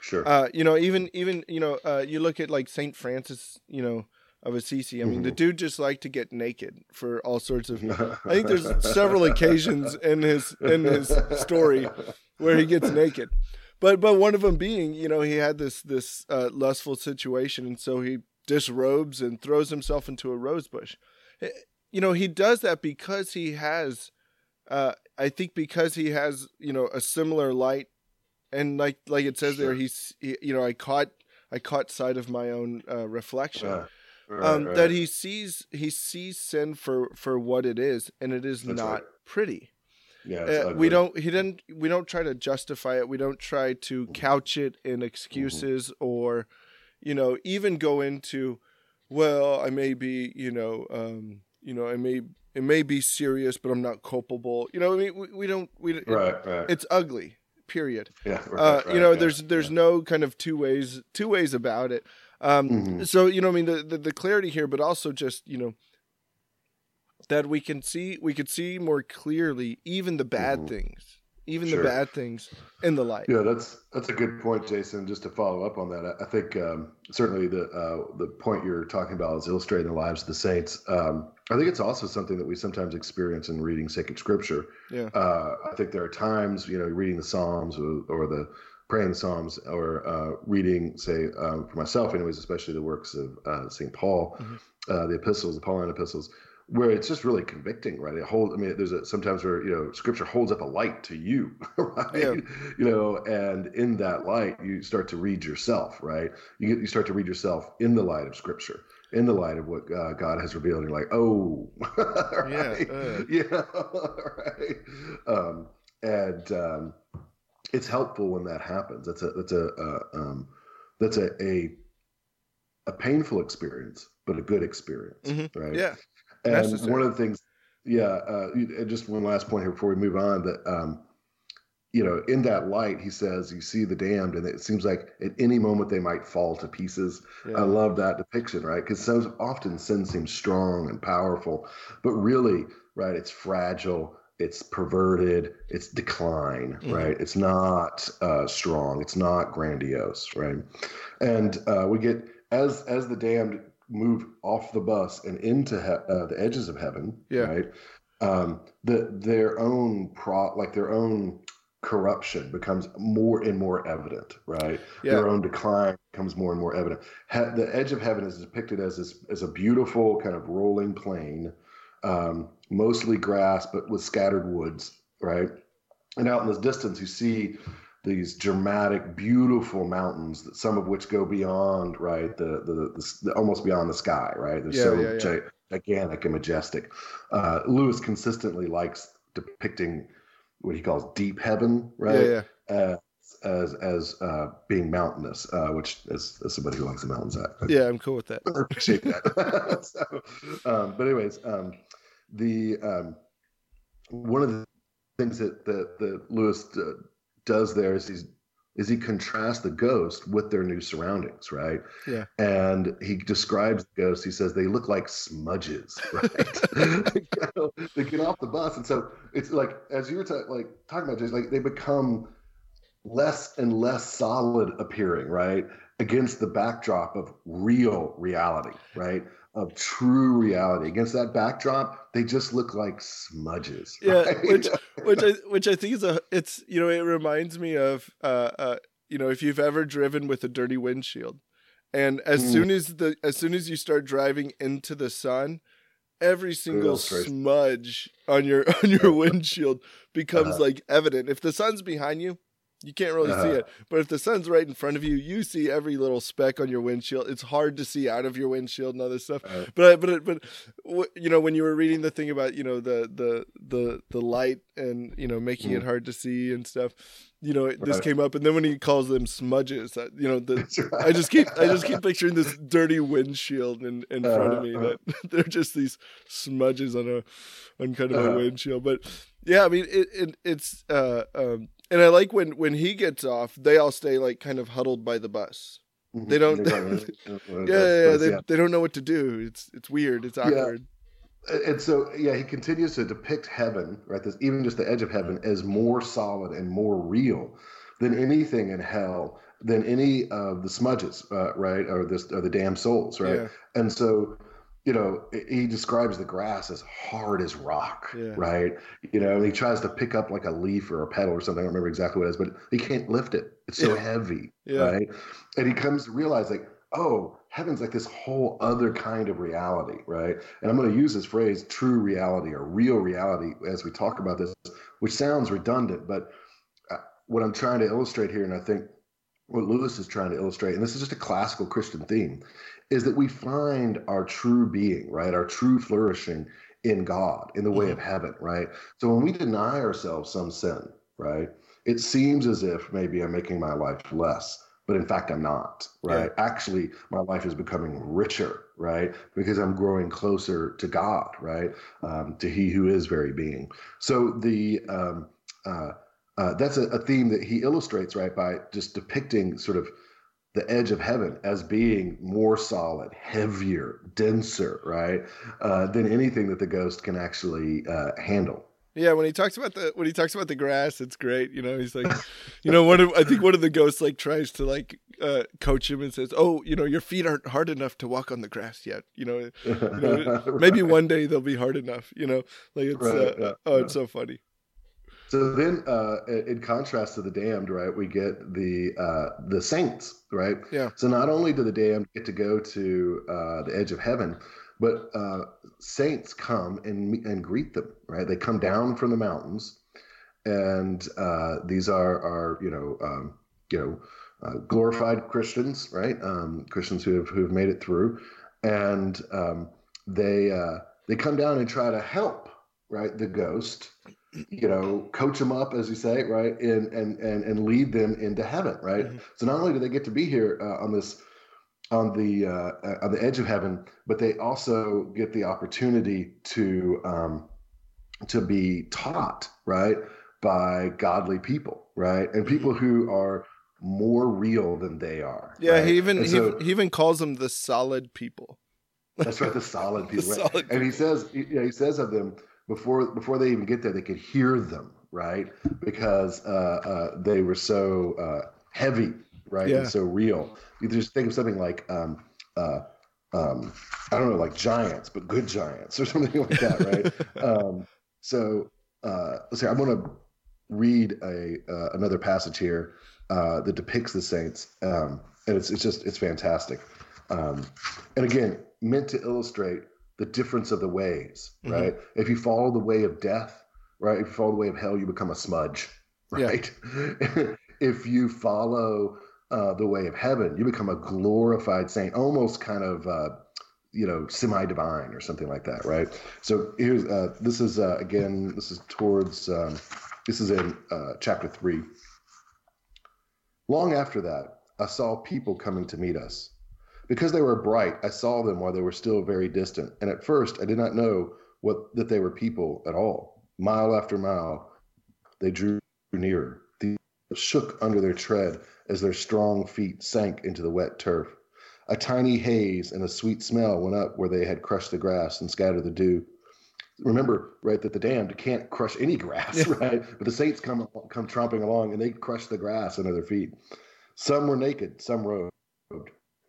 [SPEAKER 2] Sure.
[SPEAKER 1] Uh, you know, even even you know, uh, you look at like Saint Francis, you know, of Assisi. I mean, mm-hmm. the dude just liked to get naked for all sorts of. I think there's [LAUGHS] several occasions in his in his story where he gets naked, but but one of them being, you know, he had this this uh, lustful situation, and so he disrobes and throws himself into a rose bush. Eh, you know, he does that because he has. Uh, I think because he has, you know, a similar light and like like it says sure. there, he's he, you know I caught I caught sight of my own uh, reflection. Uh, right, um, right. That he sees he sees sin for for what it is, and it is That's not right. pretty.
[SPEAKER 2] Yeah, uh,
[SPEAKER 1] we don't. He didn't. We don't try to justify it. We don't try to mm-hmm. couch it in excuses mm-hmm. or, you know, even go into, well, I may be, you know, um, you know, I may it may be serious, but I'm not culpable. You know, I mean, we, we don't. We
[SPEAKER 2] right, it, right.
[SPEAKER 1] It's ugly period.
[SPEAKER 2] Yeah, right, uh,
[SPEAKER 1] right, you know, yeah, there's there's yeah. no kind of two ways two ways about it. Um, mm-hmm. So you know, I mean, the, the, the clarity here, but also just you know that we can see we could see more clearly even the bad mm-hmm. things even sure. the bad things in the light.
[SPEAKER 2] Yeah, that's that's a good point, Jason. Just to follow up on that, I, I think um, certainly the uh, the point you're talking about is illustrating the lives of the saints. Um, I think it's also something that we sometimes experience in reading sacred scripture.
[SPEAKER 1] Yeah,
[SPEAKER 2] uh, I think there are times, you know, reading the Psalms or, or the praying the Psalms or uh, reading, say, um, for myself, anyways, especially the works of uh, Saint Paul, mm-hmm. Uh, the epistles, the Pauline epistles where it's just really convicting, right? It hold. I mean, there's a sometimes where you know Scripture holds up a light to you, [LAUGHS] right? Yeah. You know, and in that light, you start to read yourself, right? You get you start to read yourself in the light of Scripture, in the light of what uh, God has revealed. And you're like, oh, [LAUGHS]
[SPEAKER 1] right?
[SPEAKER 2] yeah, uh. [LAUGHS] yeah, [LAUGHS] right. Um, and um, it's helpful when that happens. That's a that's a uh, um, that's a, a a painful experience, but a good experience, mm-hmm. right?
[SPEAKER 1] Yeah.
[SPEAKER 2] And Necessary. one of the things, yeah, uh, just one last point here before we move on that, um, you know, in that light, he says, you see the damned, and it seems like at any moment they might fall to pieces. Yeah. I love that depiction, right? Because so often sin seems strong and powerful, but really, right, it's fragile, it's perverted, it's decline, mm-hmm. right? It's not uh, strong, it's not grandiose, right? And uh, we get as as the damned move off the bus and into he- uh, the edges of heaven,
[SPEAKER 1] yeah.
[SPEAKER 2] right? Um, the their own pro like their own corruption becomes more and more evident, right?
[SPEAKER 1] Yeah.
[SPEAKER 2] Their own decline becomes more and more evident. The edge of heaven is depicted as this, as a beautiful kind of rolling plain, um, mostly grass but with scattered woods, right? And out in the distance, you see these dramatic, beautiful mountains, that some of which go beyond right the the, the, the almost beyond the sky, right? They're
[SPEAKER 1] yeah,
[SPEAKER 2] so
[SPEAKER 1] yeah, yeah.
[SPEAKER 2] gigantic and majestic. Uh, Lewis consistently likes depicting what he calls deep heaven, right?
[SPEAKER 1] Yeah,
[SPEAKER 2] As as, as uh, being mountainous, uh, which is as somebody who likes the mountains,
[SPEAKER 1] I, yeah, I'm cool with that. [LAUGHS]
[SPEAKER 2] I appreciate that. [LAUGHS] so, um, but anyways, um, the um, one of the things that that, that Lewis uh, does there is he's is he contrasts the ghost with their new surroundings, right?
[SPEAKER 1] Yeah.
[SPEAKER 2] And he describes the ghosts. He says they look like smudges, [LAUGHS] right? they get off the bus, and so it's like as you were ta- like talking about, just like they become less and less solid appearing, right? Against the backdrop of real reality, right? Of true reality. Against that backdrop, they just look like smudges. [LAUGHS]
[SPEAKER 1] Yeah,
[SPEAKER 2] right?
[SPEAKER 1] which which I [LAUGHS] which I think is a it's you know it reminds me of uh uh you know if you've ever driven with a dirty windshield, and as
[SPEAKER 2] Mm.
[SPEAKER 1] soon as the as soon as you start driving into the sun, every single smudge on your [LAUGHS] on your windshield becomes
[SPEAKER 2] Uh-huh.
[SPEAKER 1] like evident. If the sun's behind you, you can't really see
[SPEAKER 2] Uh-huh.
[SPEAKER 1] it. But if the sun's right in front of you, you see every little speck on your windshield. It's hard to see out of your windshield and other stuff.
[SPEAKER 2] Uh,
[SPEAKER 1] But I- but it- but you know when you were reading the thing about you know the the the the light and you know making it
[SPEAKER 2] Mm.
[SPEAKER 1] hard to see and stuff, you know it, this
[SPEAKER 2] Right.
[SPEAKER 1] came up. And then when he calls them smudges, you know the [LAUGHS]
[SPEAKER 2] right.
[SPEAKER 1] I just keep I just keep picturing this dirty windshield in, in front of me.
[SPEAKER 2] Uh-huh,
[SPEAKER 1] That [LAUGHS] they're just these smudges on a on kind of a
[SPEAKER 2] Uh-huh.
[SPEAKER 1] windshield. But yeah, I mean it, it it's uh um and I like when when he gets off, they all stay like kind of huddled by the bus. They don't- [LAUGHS] Yeah, yeah, yeah, they,
[SPEAKER 2] yeah.
[SPEAKER 1] they don't know what to do. It's it's weird. It's
[SPEAKER 2] Yeah.
[SPEAKER 1] awkward.
[SPEAKER 2] And so, yeah, he continues to depict heaven, right? This even just the edge of heaven as more solid and more real than anything in hell, than any of the smudges, uh, right, or this or the damn souls, right?
[SPEAKER 1] Yeah.
[SPEAKER 2] And so, you know, he describes the grass as hard as rock,
[SPEAKER 1] Yeah.
[SPEAKER 2] right? You know, he tries to pick up like a leaf or a petal or something. I don't remember exactly what it is, but he can't lift it. It's so
[SPEAKER 1] Yeah.
[SPEAKER 2] heavy,
[SPEAKER 1] Yeah.
[SPEAKER 2] right? And he comes to realize, like, oh, heaven's like this whole other kind of reality, right? And I'm going to use this phrase, true reality or real reality, as we talk about this, which sounds redundant, but uh, what I'm trying to illustrate here, and I think what Lewis is trying to illustrate, and this is just a classical Christian theme, is that we find our true being, right? Our true flourishing in God, in the way of heaven, right? So when we deny ourselves some sin, right, it seems as if maybe I'm making my life less, but in fact, I'm not, right? Actually, my life is becoming richer, right? Because I'm growing closer to God, right? Um, to He who is very being. So the um, uh, uh, that's a, a theme that he illustrates, right, by just depicting sort of the edge of heaven as being more solid, heavier, denser, right, uh, than anything that the ghost can actually uh, handle.
[SPEAKER 1] Yeah, when he talks about the when he talks about the grass, it's great. You know, he's like, you know, one of I think one of the ghosts like tries to like uh, coach him and says, "Oh, you know, your feet aren't hard enough to walk on the grass yet. You know, you know [LAUGHS] maybe one day they'll be hard enough. You know, like it's
[SPEAKER 2] Right,
[SPEAKER 1] uh,
[SPEAKER 2] yeah,
[SPEAKER 1] oh, it's so funny.
[SPEAKER 2] So then, uh, in contrast to the damned, right, we get the uh, the saints, right?
[SPEAKER 1] Yeah.
[SPEAKER 2] So not only do the damned get to go to uh, the edge of heaven, but uh, saints come and and greet them, right? They come down from the mountains, and uh, these are are you know um, you know uh, glorified Christians, right? Um, Christians who have who have made it through, and um, they uh, they come down and try to help, right, the ghost you know, coach them up, as you say, right, and and and and lead them into heaven, right.
[SPEAKER 1] Mhm.
[SPEAKER 2] So not only do they get to be here uh, on this, on the uh, uh, on the edge of heaven, but they also get the opportunity to um, to be taught, right, by godly people, right, and people who are more real than they are.
[SPEAKER 1] Mm-hmm. Yeah,
[SPEAKER 2] right?
[SPEAKER 1] he even he,
[SPEAKER 2] so-
[SPEAKER 1] he even calls them the solid people.
[SPEAKER 2] that's right, the solid [LAUGHS]
[SPEAKER 1] The
[SPEAKER 2] people. right?
[SPEAKER 1] solid
[SPEAKER 2] And he
[SPEAKER 1] people.
[SPEAKER 2] says, you know, he says of them before before they even get there, they could hear them, right? Because uh, uh, they were so uh, heavy, right,
[SPEAKER 1] Yeah.
[SPEAKER 2] and so real. You just think of something like, um, uh, um, I don't know, like giants, but good giants [LAUGHS] or something like that, right? [LAUGHS] um, so uh, let's see. I'm going to read a uh, another passage here uh, that depicts the saints, um, and it's it's just it's fantastic. Um, and again, meant to illustrate the difference of the ways,
[SPEAKER 1] Mhm.
[SPEAKER 2] right? If you follow the way of death, right? If you follow the way of hell, you become a smudge, [LAUGHS]
[SPEAKER 1] Yeah.
[SPEAKER 2] right? if you follow uh, the way of heaven, you become a glorified saint, almost kind of. Uh, you know, semi-divine or something like that, right? So here's uh, this is uh, again, this is towards um, this is in uh, chapter three. Long after that, I saw people coming to meet us. Because they were bright, I saw them while they were still very distant, and at first I did not know what that they were people at all. Mile after mile, they drew nearer. The shook under their tread as their strong feet sank into the wet turf. A tiny haze and a sweet smell went up where they had crushed the grass and scattered the dew. Remember, right, that the damned can't crush any grass, [LAUGHS] right? But the saints come come tromping along and they crush the grass under their feet. Some were naked, some robed,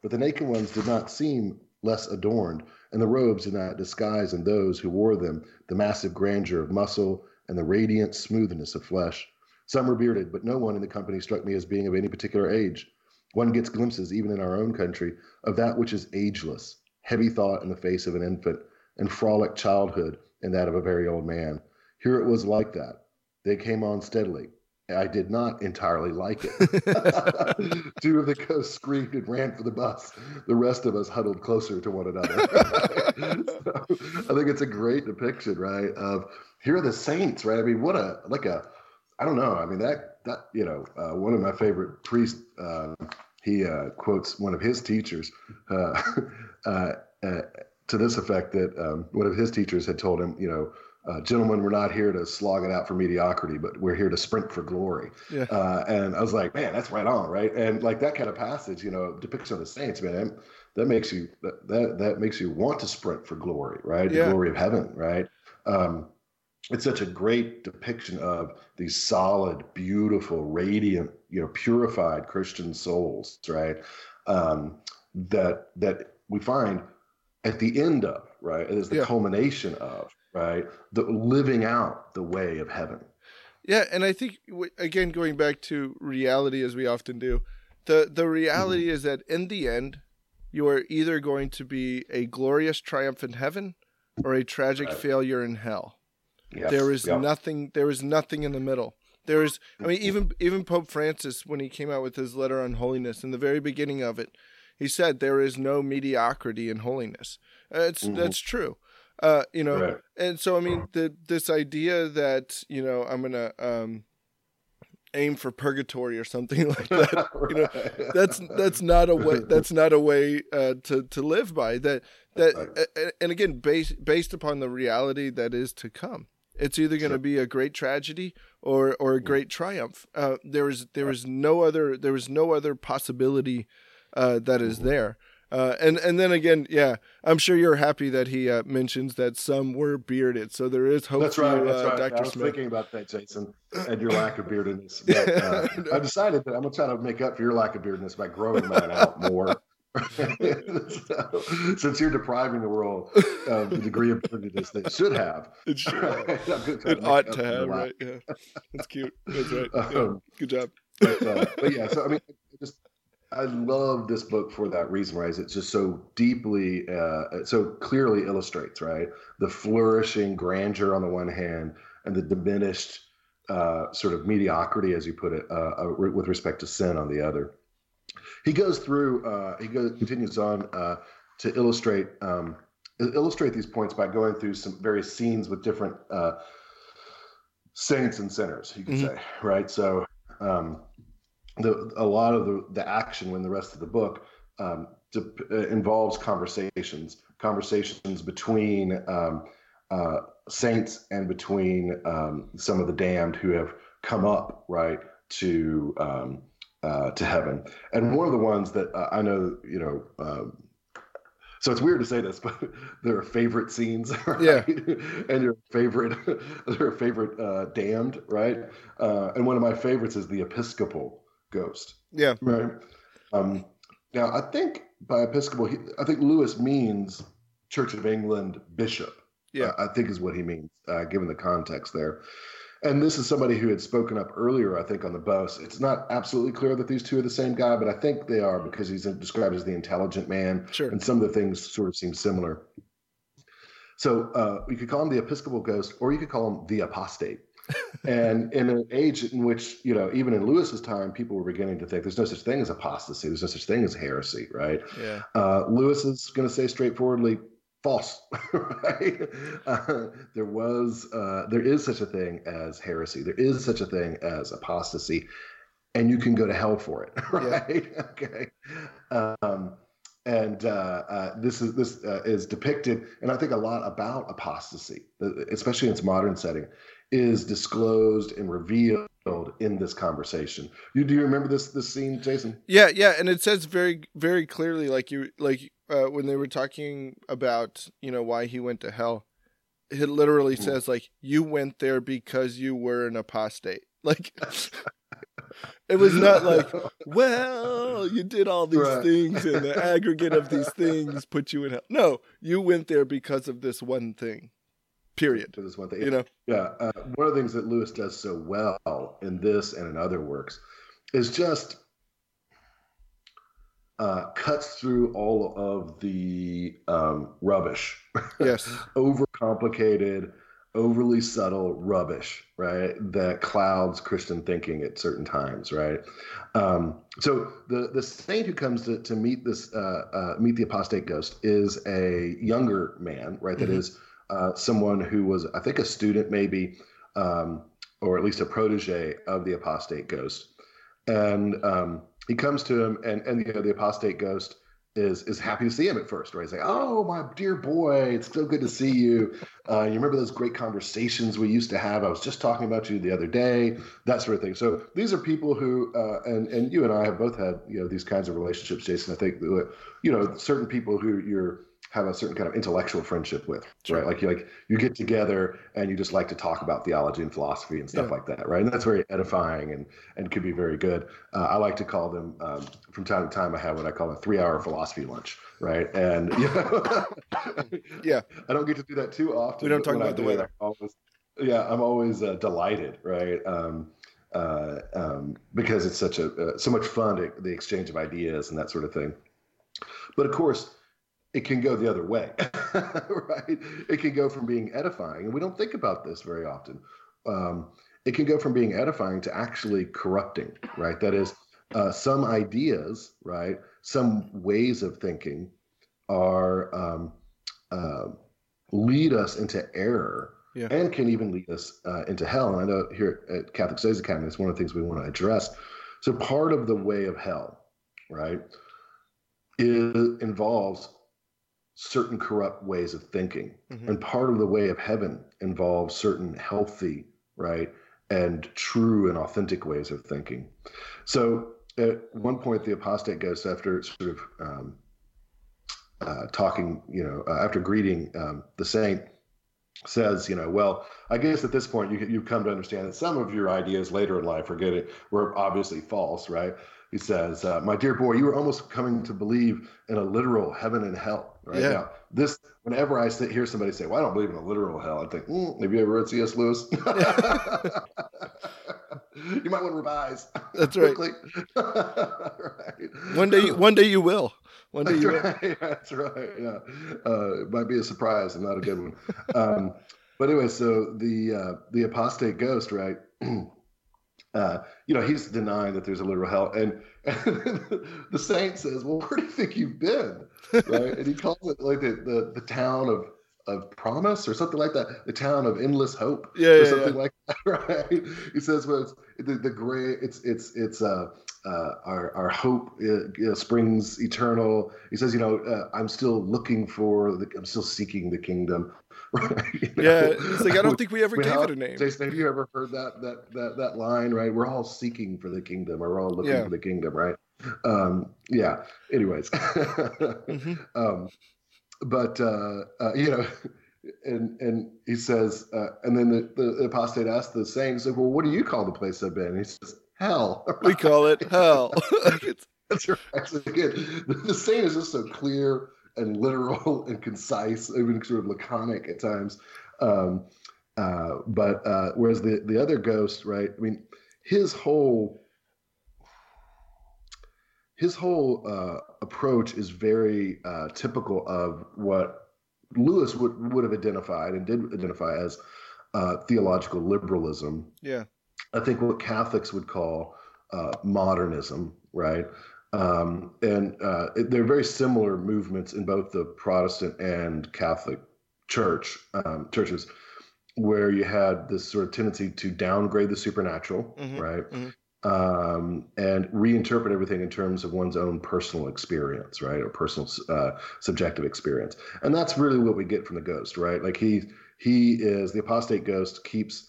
[SPEAKER 2] but the naked ones did not seem less adorned, and the robes did not disguise in those who wore them the massive grandeur of muscle and the radiant smoothness of flesh. Some were bearded, but no one in the company struck me as being of any particular age. One gets glimpses, even in our own country, of that which is ageless, heavy thought in the face of an infant, and frolic childhood in that of a very old man. Here it was like that. They came on steadily. I did not entirely like it. [LAUGHS] Two of the ghosts screamed and ran for the bus. The rest of us huddled closer to one another. [LAUGHS] so, I think it's a great depiction, right? Of here are the saints, right? I mean, what a like a I don't know. I mean that that you know uh, one of my favorite priests. Uh, he uh, quotes one of his teachers uh, [LAUGHS] uh, uh, to this effect that um, one of his teachers had told him, you know, uh, gentlemen, we're not here to slog it out for mediocrity, but we're here to sprint for glory. Yeah. Uh, and I was like, man, that's right on, right? And like that kind of passage, you know, depiction of the saints, man, that makes you that that, that makes you want to sprint for glory, right? Yeah. The glory of heaven, right? Um, it's such a great depiction of these solid, beautiful, radiant, you know, purified Christian souls, right? Um, that that we find at the end of, right? It is the yeah. culmination of, right? The living out the way of heaven.
[SPEAKER 1] Yeah, and I think again going back to reality as we often do, the the reality mm-hmm. is that in the end, you are either going to be a glorious triumph in heaven or a tragic right. failure in hell. Yes. There is yep. nothing. There is nothing in the middle. There is. I mean, even even Pope Francis, when he came out with his letter on holiness, in the very beginning of it, he said there is no mediocrity in holiness. It's mm-hmm. that's true. Uh, you know, right. and so I mean, the this idea that you know I'm gonna um, aim for purgatory or something [LAUGHS] like that. right. [LAUGHS] You know, that's that's not a way. That's not a way uh, to to live by. That that, and again, based based upon the reality that is to come. It's either going to be a great tragedy or or a great triumph. Uh, there is there is no other there is no other possibility uh, that is mm-hmm. there. Uh, and and then again, yeah, I'm sure you're happy that he uh, mentions that some were bearded, so there is hope.
[SPEAKER 2] That's right. that's uh, right. Dr. I was Smith. thinking about that, Jason, and your lack of beardedness. [LAUGHS] But, uh, I decided that I'm gonna try to make up for your lack of beardedness by growing mine out more. [LAUGHS] so, since you're depriving the world of the degree of prejudice they should have, [LAUGHS]
[SPEAKER 1] it should. it ought to have, right? Yeah, that's cute. That's right. Yeah. Um, Good job.
[SPEAKER 2] But, uh, but, yeah, so I mean, I love this book for that reason, right? It's just so deeply, uh, so clearly illustrates, right, the flourishing grandeur on the one hand and the diminished uh, sort of mediocrity, as you put it, uh, uh with respect to sin on the other he goes through. Uh, he goes continues on uh, to illustrate um, illustrate these points by going through some various scenes with different uh, saints and sinners. You could mm-hmm. say, right? So um, the a lot of the the action in the rest of the book um, to, uh, involves conversations, conversations between um, uh, saints and between um, some of the damned who have come up, right, to um, uh, to heaven. And one of the ones that uh, I know, you know, um, so it's weird to say this, [LAUGHS] but there are favorite scenes, [LAUGHS] right? Yeah. and your favorite, [LAUGHS] their favorite uh, damned, right? Uh, and one of my favorites is the Episcopal ghost.
[SPEAKER 1] Yeah.
[SPEAKER 2] Right. Um, now, I think by Episcopal, he, I think Lewis means Church of England bishop. Yeah. Uh, I think is what he means, uh, given the context there. And this is somebody who had spoken up earlier, I think, on the bus. It's not absolutely clear that these two are the same guy, but I think they are because he's described as the intelligent man.
[SPEAKER 1] Sure.
[SPEAKER 2] And some of the things sort of seem similar. So uh, you could call him the Episcopal ghost, or you could call him the apostate. And in an age in which, you know, even in Lewis's time, people were beginning to think there's no such thing as apostasy, there's no such thing as heresy, right?
[SPEAKER 1] Yeah.
[SPEAKER 2] Uh, Lewis is going to say straightforwardly, false [LAUGHS] right uh, there was uh, there is such a thing as heresy there is such a thing as apostasy and you can go to hell for it [LAUGHS] right yeah. okay um, and uh, uh, this is this uh, is depicted, and I think a lot about apostasy, especially in its modern setting, is disclosed and revealed in this conversation. You do you remember this this scene, Jason?
[SPEAKER 1] Yeah, yeah, and it says very very clearly, like you like uh, when they were talking about you know why he went to hell. It literally mm. says like you went there because you were an apostate. [LAUGHS] Like it was not [LAUGHS] like, well, you did all these right. things, and the aggregate of these [LAUGHS] things put you in hell. No, you went there because of this one thing. Period.
[SPEAKER 2] For this one thing,
[SPEAKER 1] you know.
[SPEAKER 2] Yeah, uh, one of the things that Lewis does so well in this and in other works is just uh, cuts through all of the um, rubbish.
[SPEAKER 1] Yes. [LAUGHS]
[SPEAKER 2] Overcomplicated, overly subtle rubbish, right? That clouds Christian thinking at certain times, right? Um, so the the saint who comes to, to meet this uh, uh, meet the apostate ghost is a younger man, right? That mm-hmm. is uh, someone who was, I think, a student, maybe, um, or at least a protege of the apostate ghost, and um, he comes to him, and and you know, the apostate ghost is is happy to see him at first, right? He's like, "Oh, my dear boy, it's so good to see you. Uh, you remember those great conversations we used to have? I was just talking about you the other day, that sort of thing." So these are people who, uh, and and you and I have both had you know these kinds of relationships, Jason. I think you know certain people who you're have a certain kind of intellectual friendship with, sure. right? Like you like you get together and you just like to talk about theology and philosophy and stuff yeah. like that, right? And that's very edifying and and could be very good. Uh, I like to call them um, from time to time. I have what I call a three-hour philosophy lunch, right? And you [LAUGHS] know,
[SPEAKER 1] yeah,
[SPEAKER 2] I don't get to do that too often.
[SPEAKER 1] We don't talk about the weather.
[SPEAKER 2] I'm always, yeah, I'm always uh, delighted, right? Um, uh, um, because it's such a uh, so much fun to, the exchange of ideas and that sort of thing. But of course it can go the other way, [LAUGHS] right? It can go from being edifying, and we don't think about this very often. Um, it can go from being edifying to actually corrupting, right? That is, uh, some ideas, right? Some ways of thinking are um, uh, lead us into error yeah. and can even lead us uh, into hell. And I know here at Catholic Studies Academy, it's one of the things we want to address. So part of the way of hell, right, is involves certain corrupt ways of thinking. Mm-hmm. And part of the way of heaven involves certain healthy, right, and true and authentic ways of thinking. So at one point, the apostate ghost, after sort of um, uh, talking, you know, uh, after greeting um, the saint, says, you know, well, I guess at this point you you've come to understand that some of your ideas later in life are getting were obviously false, right? He says, uh, "My dear boy, you are almost coming to believe in a literal heaven and hell." Right yeah. now. This, whenever I sit, hear somebody say, "Well, I don't believe in a literal hell," I think, mm, "Have you ever read C.S. Lewis?" [LAUGHS] [LAUGHS] you might want to revise.
[SPEAKER 1] That's [LAUGHS] right. right. One day, one day you will. One day
[SPEAKER 2] That's
[SPEAKER 1] you
[SPEAKER 2] right. will. That's right. Yeah, uh, it might be a surprise and not a good one. Um, but anyway, so the uh, the apostate ghost, right? [CLEARS THROAT] Uh, you know, he's denying that there's a literal hell, and, and [LAUGHS] the saint says, "Well, where do you think you've been?" right? and he calls it like the, the, the town of of promise or something like that, the town of endless hope,
[SPEAKER 1] yeah, or
[SPEAKER 2] yeah, something
[SPEAKER 1] yeah.
[SPEAKER 2] like that, [LAUGHS] right? He says, "Well, it's the, the gray, it's it's it's uh, uh, our our hope uh, springs eternal." He says, "You know, uh, I'm still looking for the, I'm still seeking the kingdom."
[SPEAKER 1] Right? [LAUGHS] You know? Yeah, it's like I don't think we ever we gave it a name.
[SPEAKER 2] Jason, have you ever heard that that that that line? Right, we're all seeking for the kingdom, or we're all looking for the kingdom, right? um, yeah. Anyways, mm-hmm. [LAUGHS] um, but uh, uh, you know, and and he says, uh, and then the, the apostate asks the saint, he's like, "Well, what do you call the place I've been?" And he says, "Hell." [LAUGHS]
[SPEAKER 1] we call it hell.
[SPEAKER 2] That's right. again, the, the saint is just so clear and literal [LAUGHS] and concise, even sort of laconic at times. Um, uh, but uh, whereas the the other ghost, right? I mean, his whole his whole uh, approach is very uh, typical of what Lewis would would have identified and did identify as uh, theological liberalism.
[SPEAKER 1] Yeah,
[SPEAKER 2] I think what Catholics would call uh, modernism, right? Um, and uh, they're very similar movements in both the Protestant and Catholic church um, churches, where you had this sort of tendency to downgrade the supernatural, mm-hmm, right? Mm-hmm um, and reinterpret everything in terms of one's own personal experience, right, or personal uh, subjective experience, and that's really what we get from the ghost, right? Like he he is the apostate ghost keeps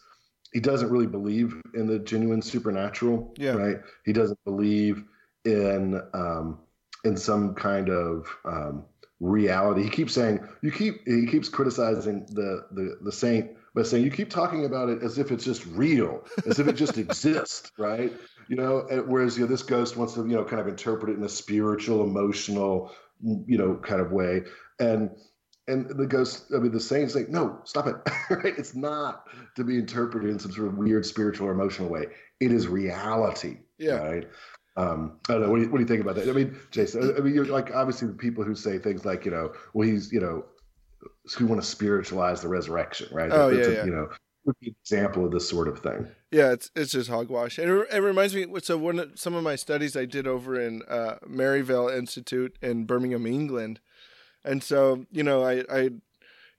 [SPEAKER 2] he doesn't really believe in the genuine supernatural,
[SPEAKER 1] yeah.
[SPEAKER 2] right? He doesn't believe in um, in some kind of um, reality. He keeps saying you keep he keeps criticizing the the the saint by saying you keep talking about it as if it's just real, as if it just [LAUGHS] exists, right? You know, whereas you know this ghost wants to you know kind of interpret it in a spiritual, emotional, you know, kind of way, and and the ghost, I mean, the saint's like, no, stop it, [LAUGHS] right? It's not to be interpreted in some sort of weird spiritual or emotional way. It is reality,
[SPEAKER 1] yeah.
[SPEAKER 2] right? Um, I don't know. What do, you, what do you think about that? I mean, Jason, I mean, you're like obviously the people who say things like, you know, well, he's, you know, who want to spiritualize the resurrection, right?
[SPEAKER 1] Oh,
[SPEAKER 2] That's
[SPEAKER 1] yeah,
[SPEAKER 2] a,
[SPEAKER 1] yeah.
[SPEAKER 2] You know, example of this sort of thing.
[SPEAKER 1] Yeah, it's it's just hogwash, and it, it reminds me. So one of, some of my studies I did over in uh, Maryvale Institute in Birmingham, England, and so you know I, I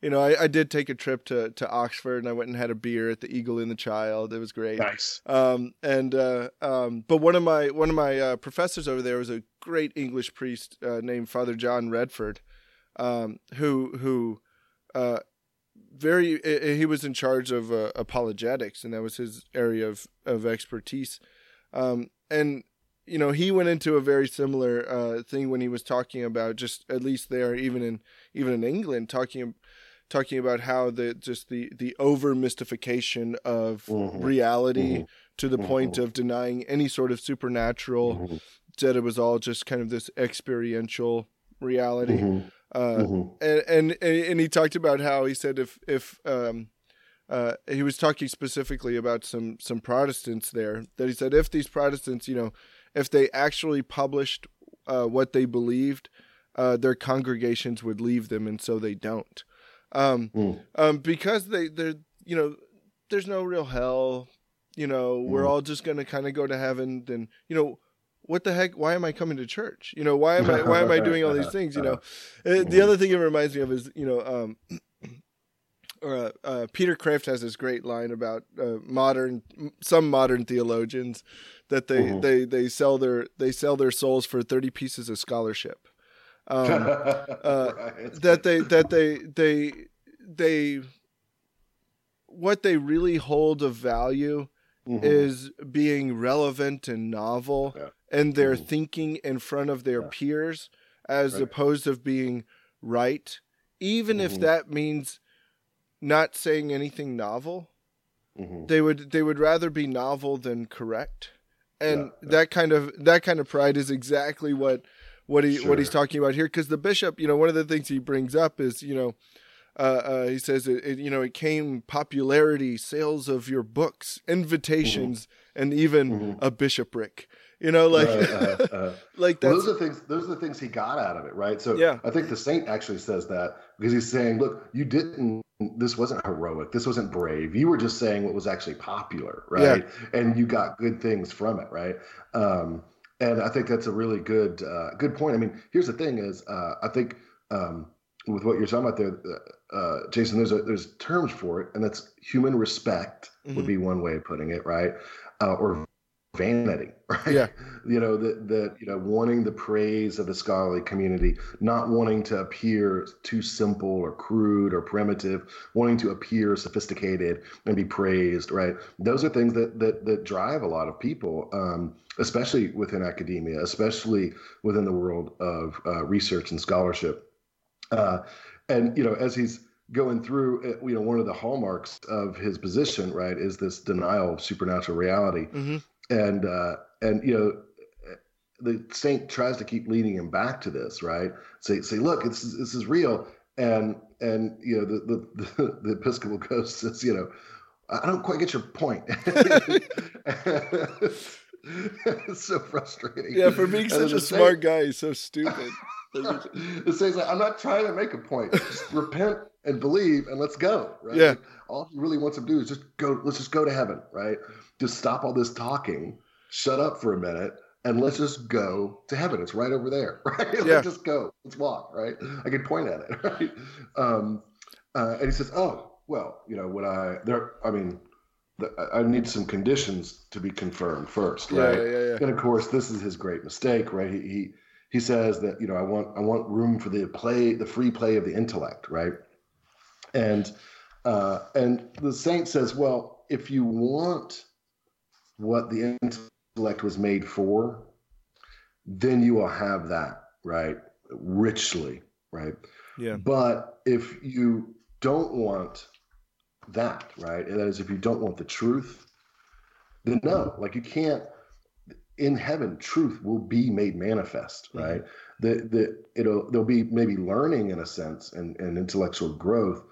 [SPEAKER 1] you know I, I did take a trip to to Oxford, and I went and had a beer at the Eagle and the Child. It was great.
[SPEAKER 2] Nice.
[SPEAKER 1] Um, and uh, um, but one of my one of my uh, professors over there was a great English priest uh, named Father John Redford, um, who who uh, very he was in charge of uh, apologetics, and that was his area of of expertise. Um, and you know he went into a very similar uh, thing when he was talking about just at least there, even in even in England, talking talking about how the just the the over mystification of
[SPEAKER 2] Mhm.
[SPEAKER 1] reality
[SPEAKER 2] Mhm.
[SPEAKER 1] to the point
[SPEAKER 2] Mhm.
[SPEAKER 1] of denying any sort of supernatural
[SPEAKER 2] Mhm.
[SPEAKER 1] that it was all just kind of this experiential reality
[SPEAKER 2] Mhm.
[SPEAKER 1] uh,
[SPEAKER 2] Mhm.
[SPEAKER 1] and, and and he talked about how he said if if um uh he was talking specifically about some some Protestants there that he said if these Protestants you know if they actually published uh what they believed uh their congregations would leave them and so they don't um
[SPEAKER 2] Mm.
[SPEAKER 1] um because they they're you know there's no real hell you know we're
[SPEAKER 2] Mhm.
[SPEAKER 1] all just going to kind of go to heaven then you know what the heck why am i coming to church you know why am i why am i doing all these things you know [LAUGHS] Uh, the other thing it reminds me of is you know um [CLEARS THROAT] uh, uh, Peter Kreeft has this great line about uh, modern some modern theologians that they,
[SPEAKER 2] Mhm.
[SPEAKER 1] they they sell their they sell their souls for 30 pieces of scholarship um, [LAUGHS] uh,
[SPEAKER 2] Right.
[SPEAKER 1] that they that they they they what they really hold of value
[SPEAKER 2] Mhm.
[SPEAKER 1] is being relevant and novel
[SPEAKER 2] Yeah.
[SPEAKER 1] and their
[SPEAKER 2] Mhm.
[SPEAKER 1] thinking in front of their
[SPEAKER 2] Yeah.
[SPEAKER 1] peers as
[SPEAKER 2] Right.
[SPEAKER 1] opposed of being right even if
[SPEAKER 2] Mhm.
[SPEAKER 1] that means not saying anything novel
[SPEAKER 2] Mhm.
[SPEAKER 1] they would they would rather be novel than correct and
[SPEAKER 2] yeah.
[SPEAKER 1] that kind of that kind of pride is exactly what what he what he's talking about here because the bishop you know one of the things he brings up is you know uh, uh, he says it, it you know it came popularity sales of your books invitations and even
[SPEAKER 2] Mhm.
[SPEAKER 1] a bishopric you know like
[SPEAKER 2] uh, [LAUGHS]
[SPEAKER 1] like
[SPEAKER 2] well, those are things. Those are the things he got out of it, right? So
[SPEAKER 1] Yeah.
[SPEAKER 2] I think the saint actually says that because he's saying, "Look, you didn't. This wasn't heroic. This wasn't brave. You were just saying what was actually popular, right? And you got good things from it, right? Um, and I think that's a really good uh, good point. I mean, here's the thing: is uh, I think um, with what you're talking about there, uh, Jason, there's a, there's terms for it, and that's human respect
[SPEAKER 1] Mhm.
[SPEAKER 2] would be one way of putting it, right? Uh, or vanity, [LAUGHS] right?
[SPEAKER 1] Yeah.
[SPEAKER 2] You know, that that you know, wanting the praise of the scholarly community, not wanting to appear too simple or crude or primitive, wanting to appear sophisticated and be praised, right? Those are things that that that drive a lot of people, um, especially within academia, especially within the world of uh, research and scholarship. Uh, and you know, as he's going through, uh, you know, one of the hallmarks of his position, right, is this denial of supernatural reality
[SPEAKER 1] hmm
[SPEAKER 2] and uh, and you know the saint tries to keep leading him back to this right? Say say look this is this is real. And and you know the the, the, [LAUGHS] the episcopal ghost says you know i don't quite get your point. [LAUGHS] It's so frustrating.
[SPEAKER 1] Yeah for being such a
[SPEAKER 2] the
[SPEAKER 1] smart
[SPEAKER 2] saint-
[SPEAKER 1] guy he's so stupid. [LAUGHS]
[SPEAKER 2] It says like, i'm not trying to make a point. Just repent and believe and let's go right
[SPEAKER 1] Yeah.
[SPEAKER 2] all he really wants him to do is just go let's just go to heaven right just stop all this talking shut up for a minute and let's just go to heaven it's right over there [LAUGHS] right
[SPEAKER 1] Yeah.
[SPEAKER 2] let's just go let's walk right i can point at it [LAUGHS] right um uh, and he says oh well you know when i there i mean I need some conditions to be confirmed first, right?
[SPEAKER 1] Yeah, yeah, yeah.
[SPEAKER 2] And of course, this is his great mistake, right? He, he he says that you know I want I want room for the play, the free play of the intellect, right? And uh, and the saint says, well, if you want what the intellect was made for, then you will have that, right? Richly, right?
[SPEAKER 1] Yeah.
[SPEAKER 2] But if you don't want that, right? And that is if you don't want the truth, then no, like you can't in heaven, truth will be made manifest, mm-hmm. right? Mm-hmm. The the it'll there'll be maybe learning in a sense and, and intellectual growth,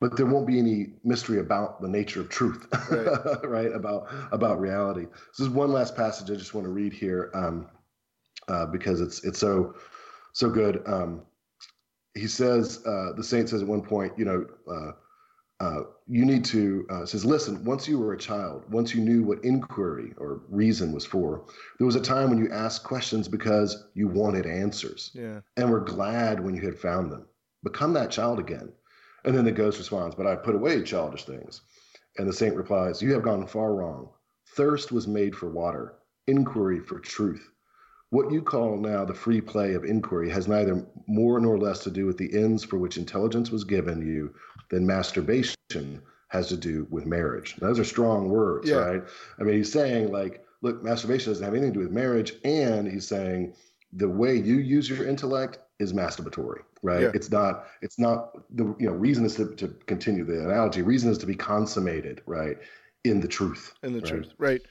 [SPEAKER 2] but there won't be any mystery about the nature of truth, right? [LAUGHS] right? About about reality. So this is one last passage I just want to read here, um, uh, because it's it's so so good. Um, he says uh, the saint says at one point, you know. Uh, uh, you need to uh, says listen once you were a child once you knew what inquiry or reason was for there was a time when you asked questions because you wanted answers
[SPEAKER 1] yeah
[SPEAKER 2] and were glad when you had found them become that child again and then the ghost responds but i put away childish things and the saint replies you have gone far wrong thirst was made for water inquiry for truth what you call now the free play of inquiry has neither more nor less to do with the ends for which intelligence was given you than masturbation has to do with marriage. Those are strong words, yeah. right? I mean, he's saying, like, look, masturbation doesn't have anything to do with marriage. And he's saying the way you use your intellect is masturbatory, right? Yeah. It's not, it's not the, you know, reason is to, to continue the analogy, reason is to be consummated, right? In the truth.
[SPEAKER 1] In the
[SPEAKER 2] right?
[SPEAKER 1] truth, right.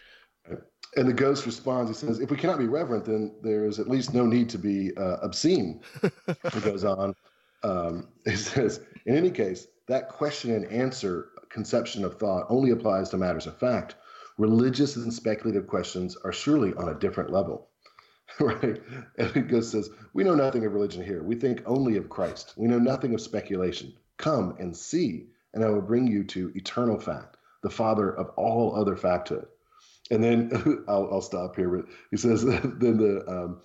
[SPEAKER 2] And the ghost responds. He says, "If we cannot be reverent, then there is at least no need to be uh, obscene." [LAUGHS] he goes on. Um, he says, "In any case, that question and answer conception of thought only applies to matters of fact. Religious and speculative questions are surely on a different level." [LAUGHS] right? And ghost says, "We know nothing of religion here. We think only of Christ. We know nothing of speculation. Come and see, and I will bring you to eternal fact, the father of all other facthood." And then [LAUGHS] I'll, I'll stop here. But he says, [LAUGHS] then the um,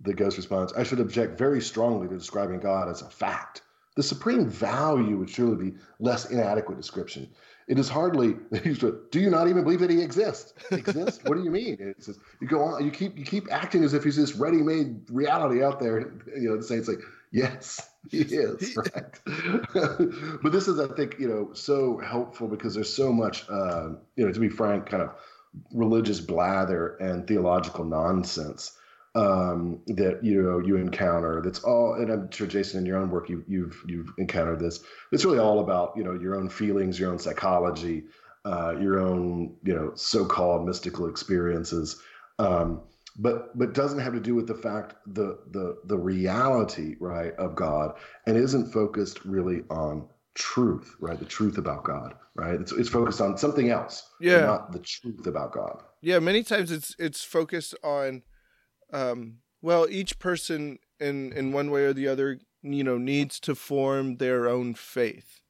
[SPEAKER 2] the ghost responds, I should object very strongly to describing God as a fact. The supreme value would surely be less inadequate description. It is hardly. [LAUGHS] Do you not even believe that he exists? Exists? what do you mean? It says you go on. You keep you keep acting as if he's this ready-made reality out there. You know, the saints like, yes, he is. Right. [LAUGHS] but this is, I think, you know, so helpful because there's so much, uh, you know, to be frank, kind of religious blather and theological nonsense um, that you know you encounter. That's all, and I'm sure Jason, in your own work, you, you've you've encountered this. It's really all about you know your own feelings, your own psychology, uh, your own you know so-called mystical experiences. Um, but but doesn't have to do with the fact the the the reality right of God and isn't focused really on truth, right? The truth about God, right? It's, it's focused on something else,
[SPEAKER 1] yeah,
[SPEAKER 2] not the truth about God.
[SPEAKER 1] Yeah, many times it's it's focused on, um, well, each person in in one way or the other, you know, needs to form their own faith,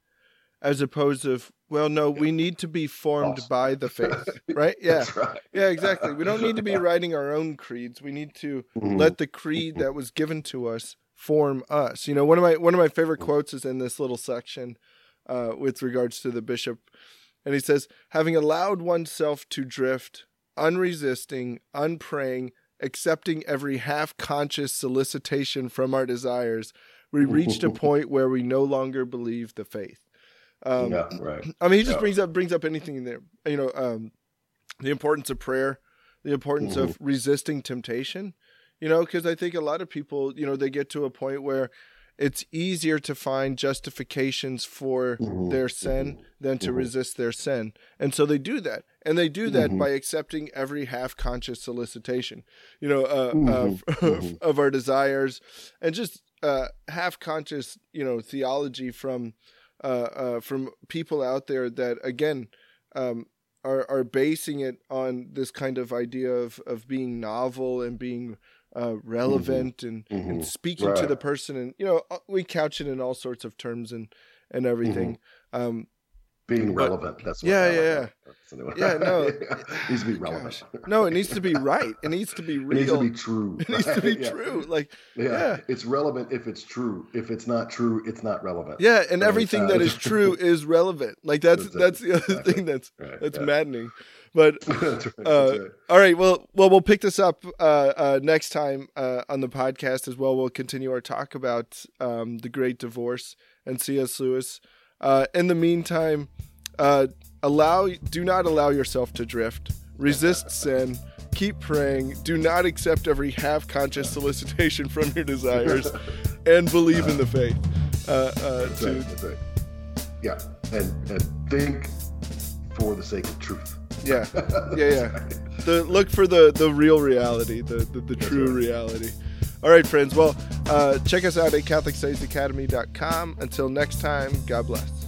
[SPEAKER 1] as opposed to, well, no, we need to be formed awesome. by the faith, [LAUGHS] right? Yeah,
[SPEAKER 2] right.
[SPEAKER 1] yeah, exactly. We don't need to be [LAUGHS] writing our own creeds. We need to mm-hmm. let the creed that was given to us form us. You know, one of my one of my favorite quotes is in this little section uh, with regards to the bishop, and he says, "Having allowed oneself to drift, unresisting, unpraying, accepting every half-conscious solicitation from our desires, we [LAUGHS] reached a point where we no longer believe the faith."
[SPEAKER 2] Um, yeah, right. [CLEARS THROAT]
[SPEAKER 1] I mean, he just yeah. brings up brings up anything in there. You know, um, the importance of prayer, the importance mm-hmm. of resisting temptation you know, because I think a lot of people, you know, they get to a point where it's easier to find justifications for mm-hmm. their sin than to mm-hmm. resist their sin. And so they do that. And they do that mm-hmm. by accepting every half conscious solicitation, you know, uh, of, mm-hmm. [LAUGHS] mm-hmm. of, our desires and just uh, half conscious, you know, theology from uh, uh, from people out there that, again, um, are, are basing it on this kind of idea of, of being novel and being uh, relevant mm-hmm. and, mm-hmm. and speaking right. to the person and you know uh, we couch it in all sorts of terms and and everything mm-hmm. um,
[SPEAKER 2] being relevant. That's what
[SPEAKER 1] yeah,
[SPEAKER 2] I like
[SPEAKER 1] yeah, yeah. No,
[SPEAKER 2] it [LAUGHS] needs to be relevant.
[SPEAKER 1] Gosh. No, it needs to be right. It needs to be [LAUGHS]
[SPEAKER 2] It needs to be true. [LAUGHS]
[SPEAKER 1] It needs to be
[SPEAKER 2] Yeah.
[SPEAKER 1] true. Like
[SPEAKER 2] Yeah.
[SPEAKER 1] Yeah.
[SPEAKER 2] it's relevant if it's true. If it's not true, it's not relevant.
[SPEAKER 1] yeah, and
[SPEAKER 2] Right,
[SPEAKER 1] everything
[SPEAKER 2] uh,
[SPEAKER 1] that is true is relevant. Like that's
[SPEAKER 2] That's
[SPEAKER 1] that's the other
[SPEAKER 2] Exactly.
[SPEAKER 1] thing that's
[SPEAKER 2] Right,
[SPEAKER 1] that's
[SPEAKER 2] yeah.
[SPEAKER 1] maddening. But [LAUGHS]
[SPEAKER 2] that's right.
[SPEAKER 1] Uh,
[SPEAKER 2] that's right.
[SPEAKER 1] All right. Well, well, we'll pick this up uh, uh, next time uh, on the podcast as well. We'll continue our talk about um, the Great Divorce and C.S. Lewis. Uh, in the meantime, uh, allow do not allow yourself to drift. Resist [LAUGHS] sin. Keep praying. Do not accept every half-conscious solicitation from your desires, [LAUGHS] and believe in the faith. Uh, uh,
[SPEAKER 2] That's
[SPEAKER 1] to,
[SPEAKER 2] right. That's right. Yeah, and and think for the sake of truth.
[SPEAKER 1] yeah, [LAUGHS] Yeah, yeah. the look for the the real reality, the the, the true
[SPEAKER 2] right.
[SPEAKER 1] reality. All right, friends. Well, uh, check us out at CatholicStudiesAcademy.com. Until next time, God bless.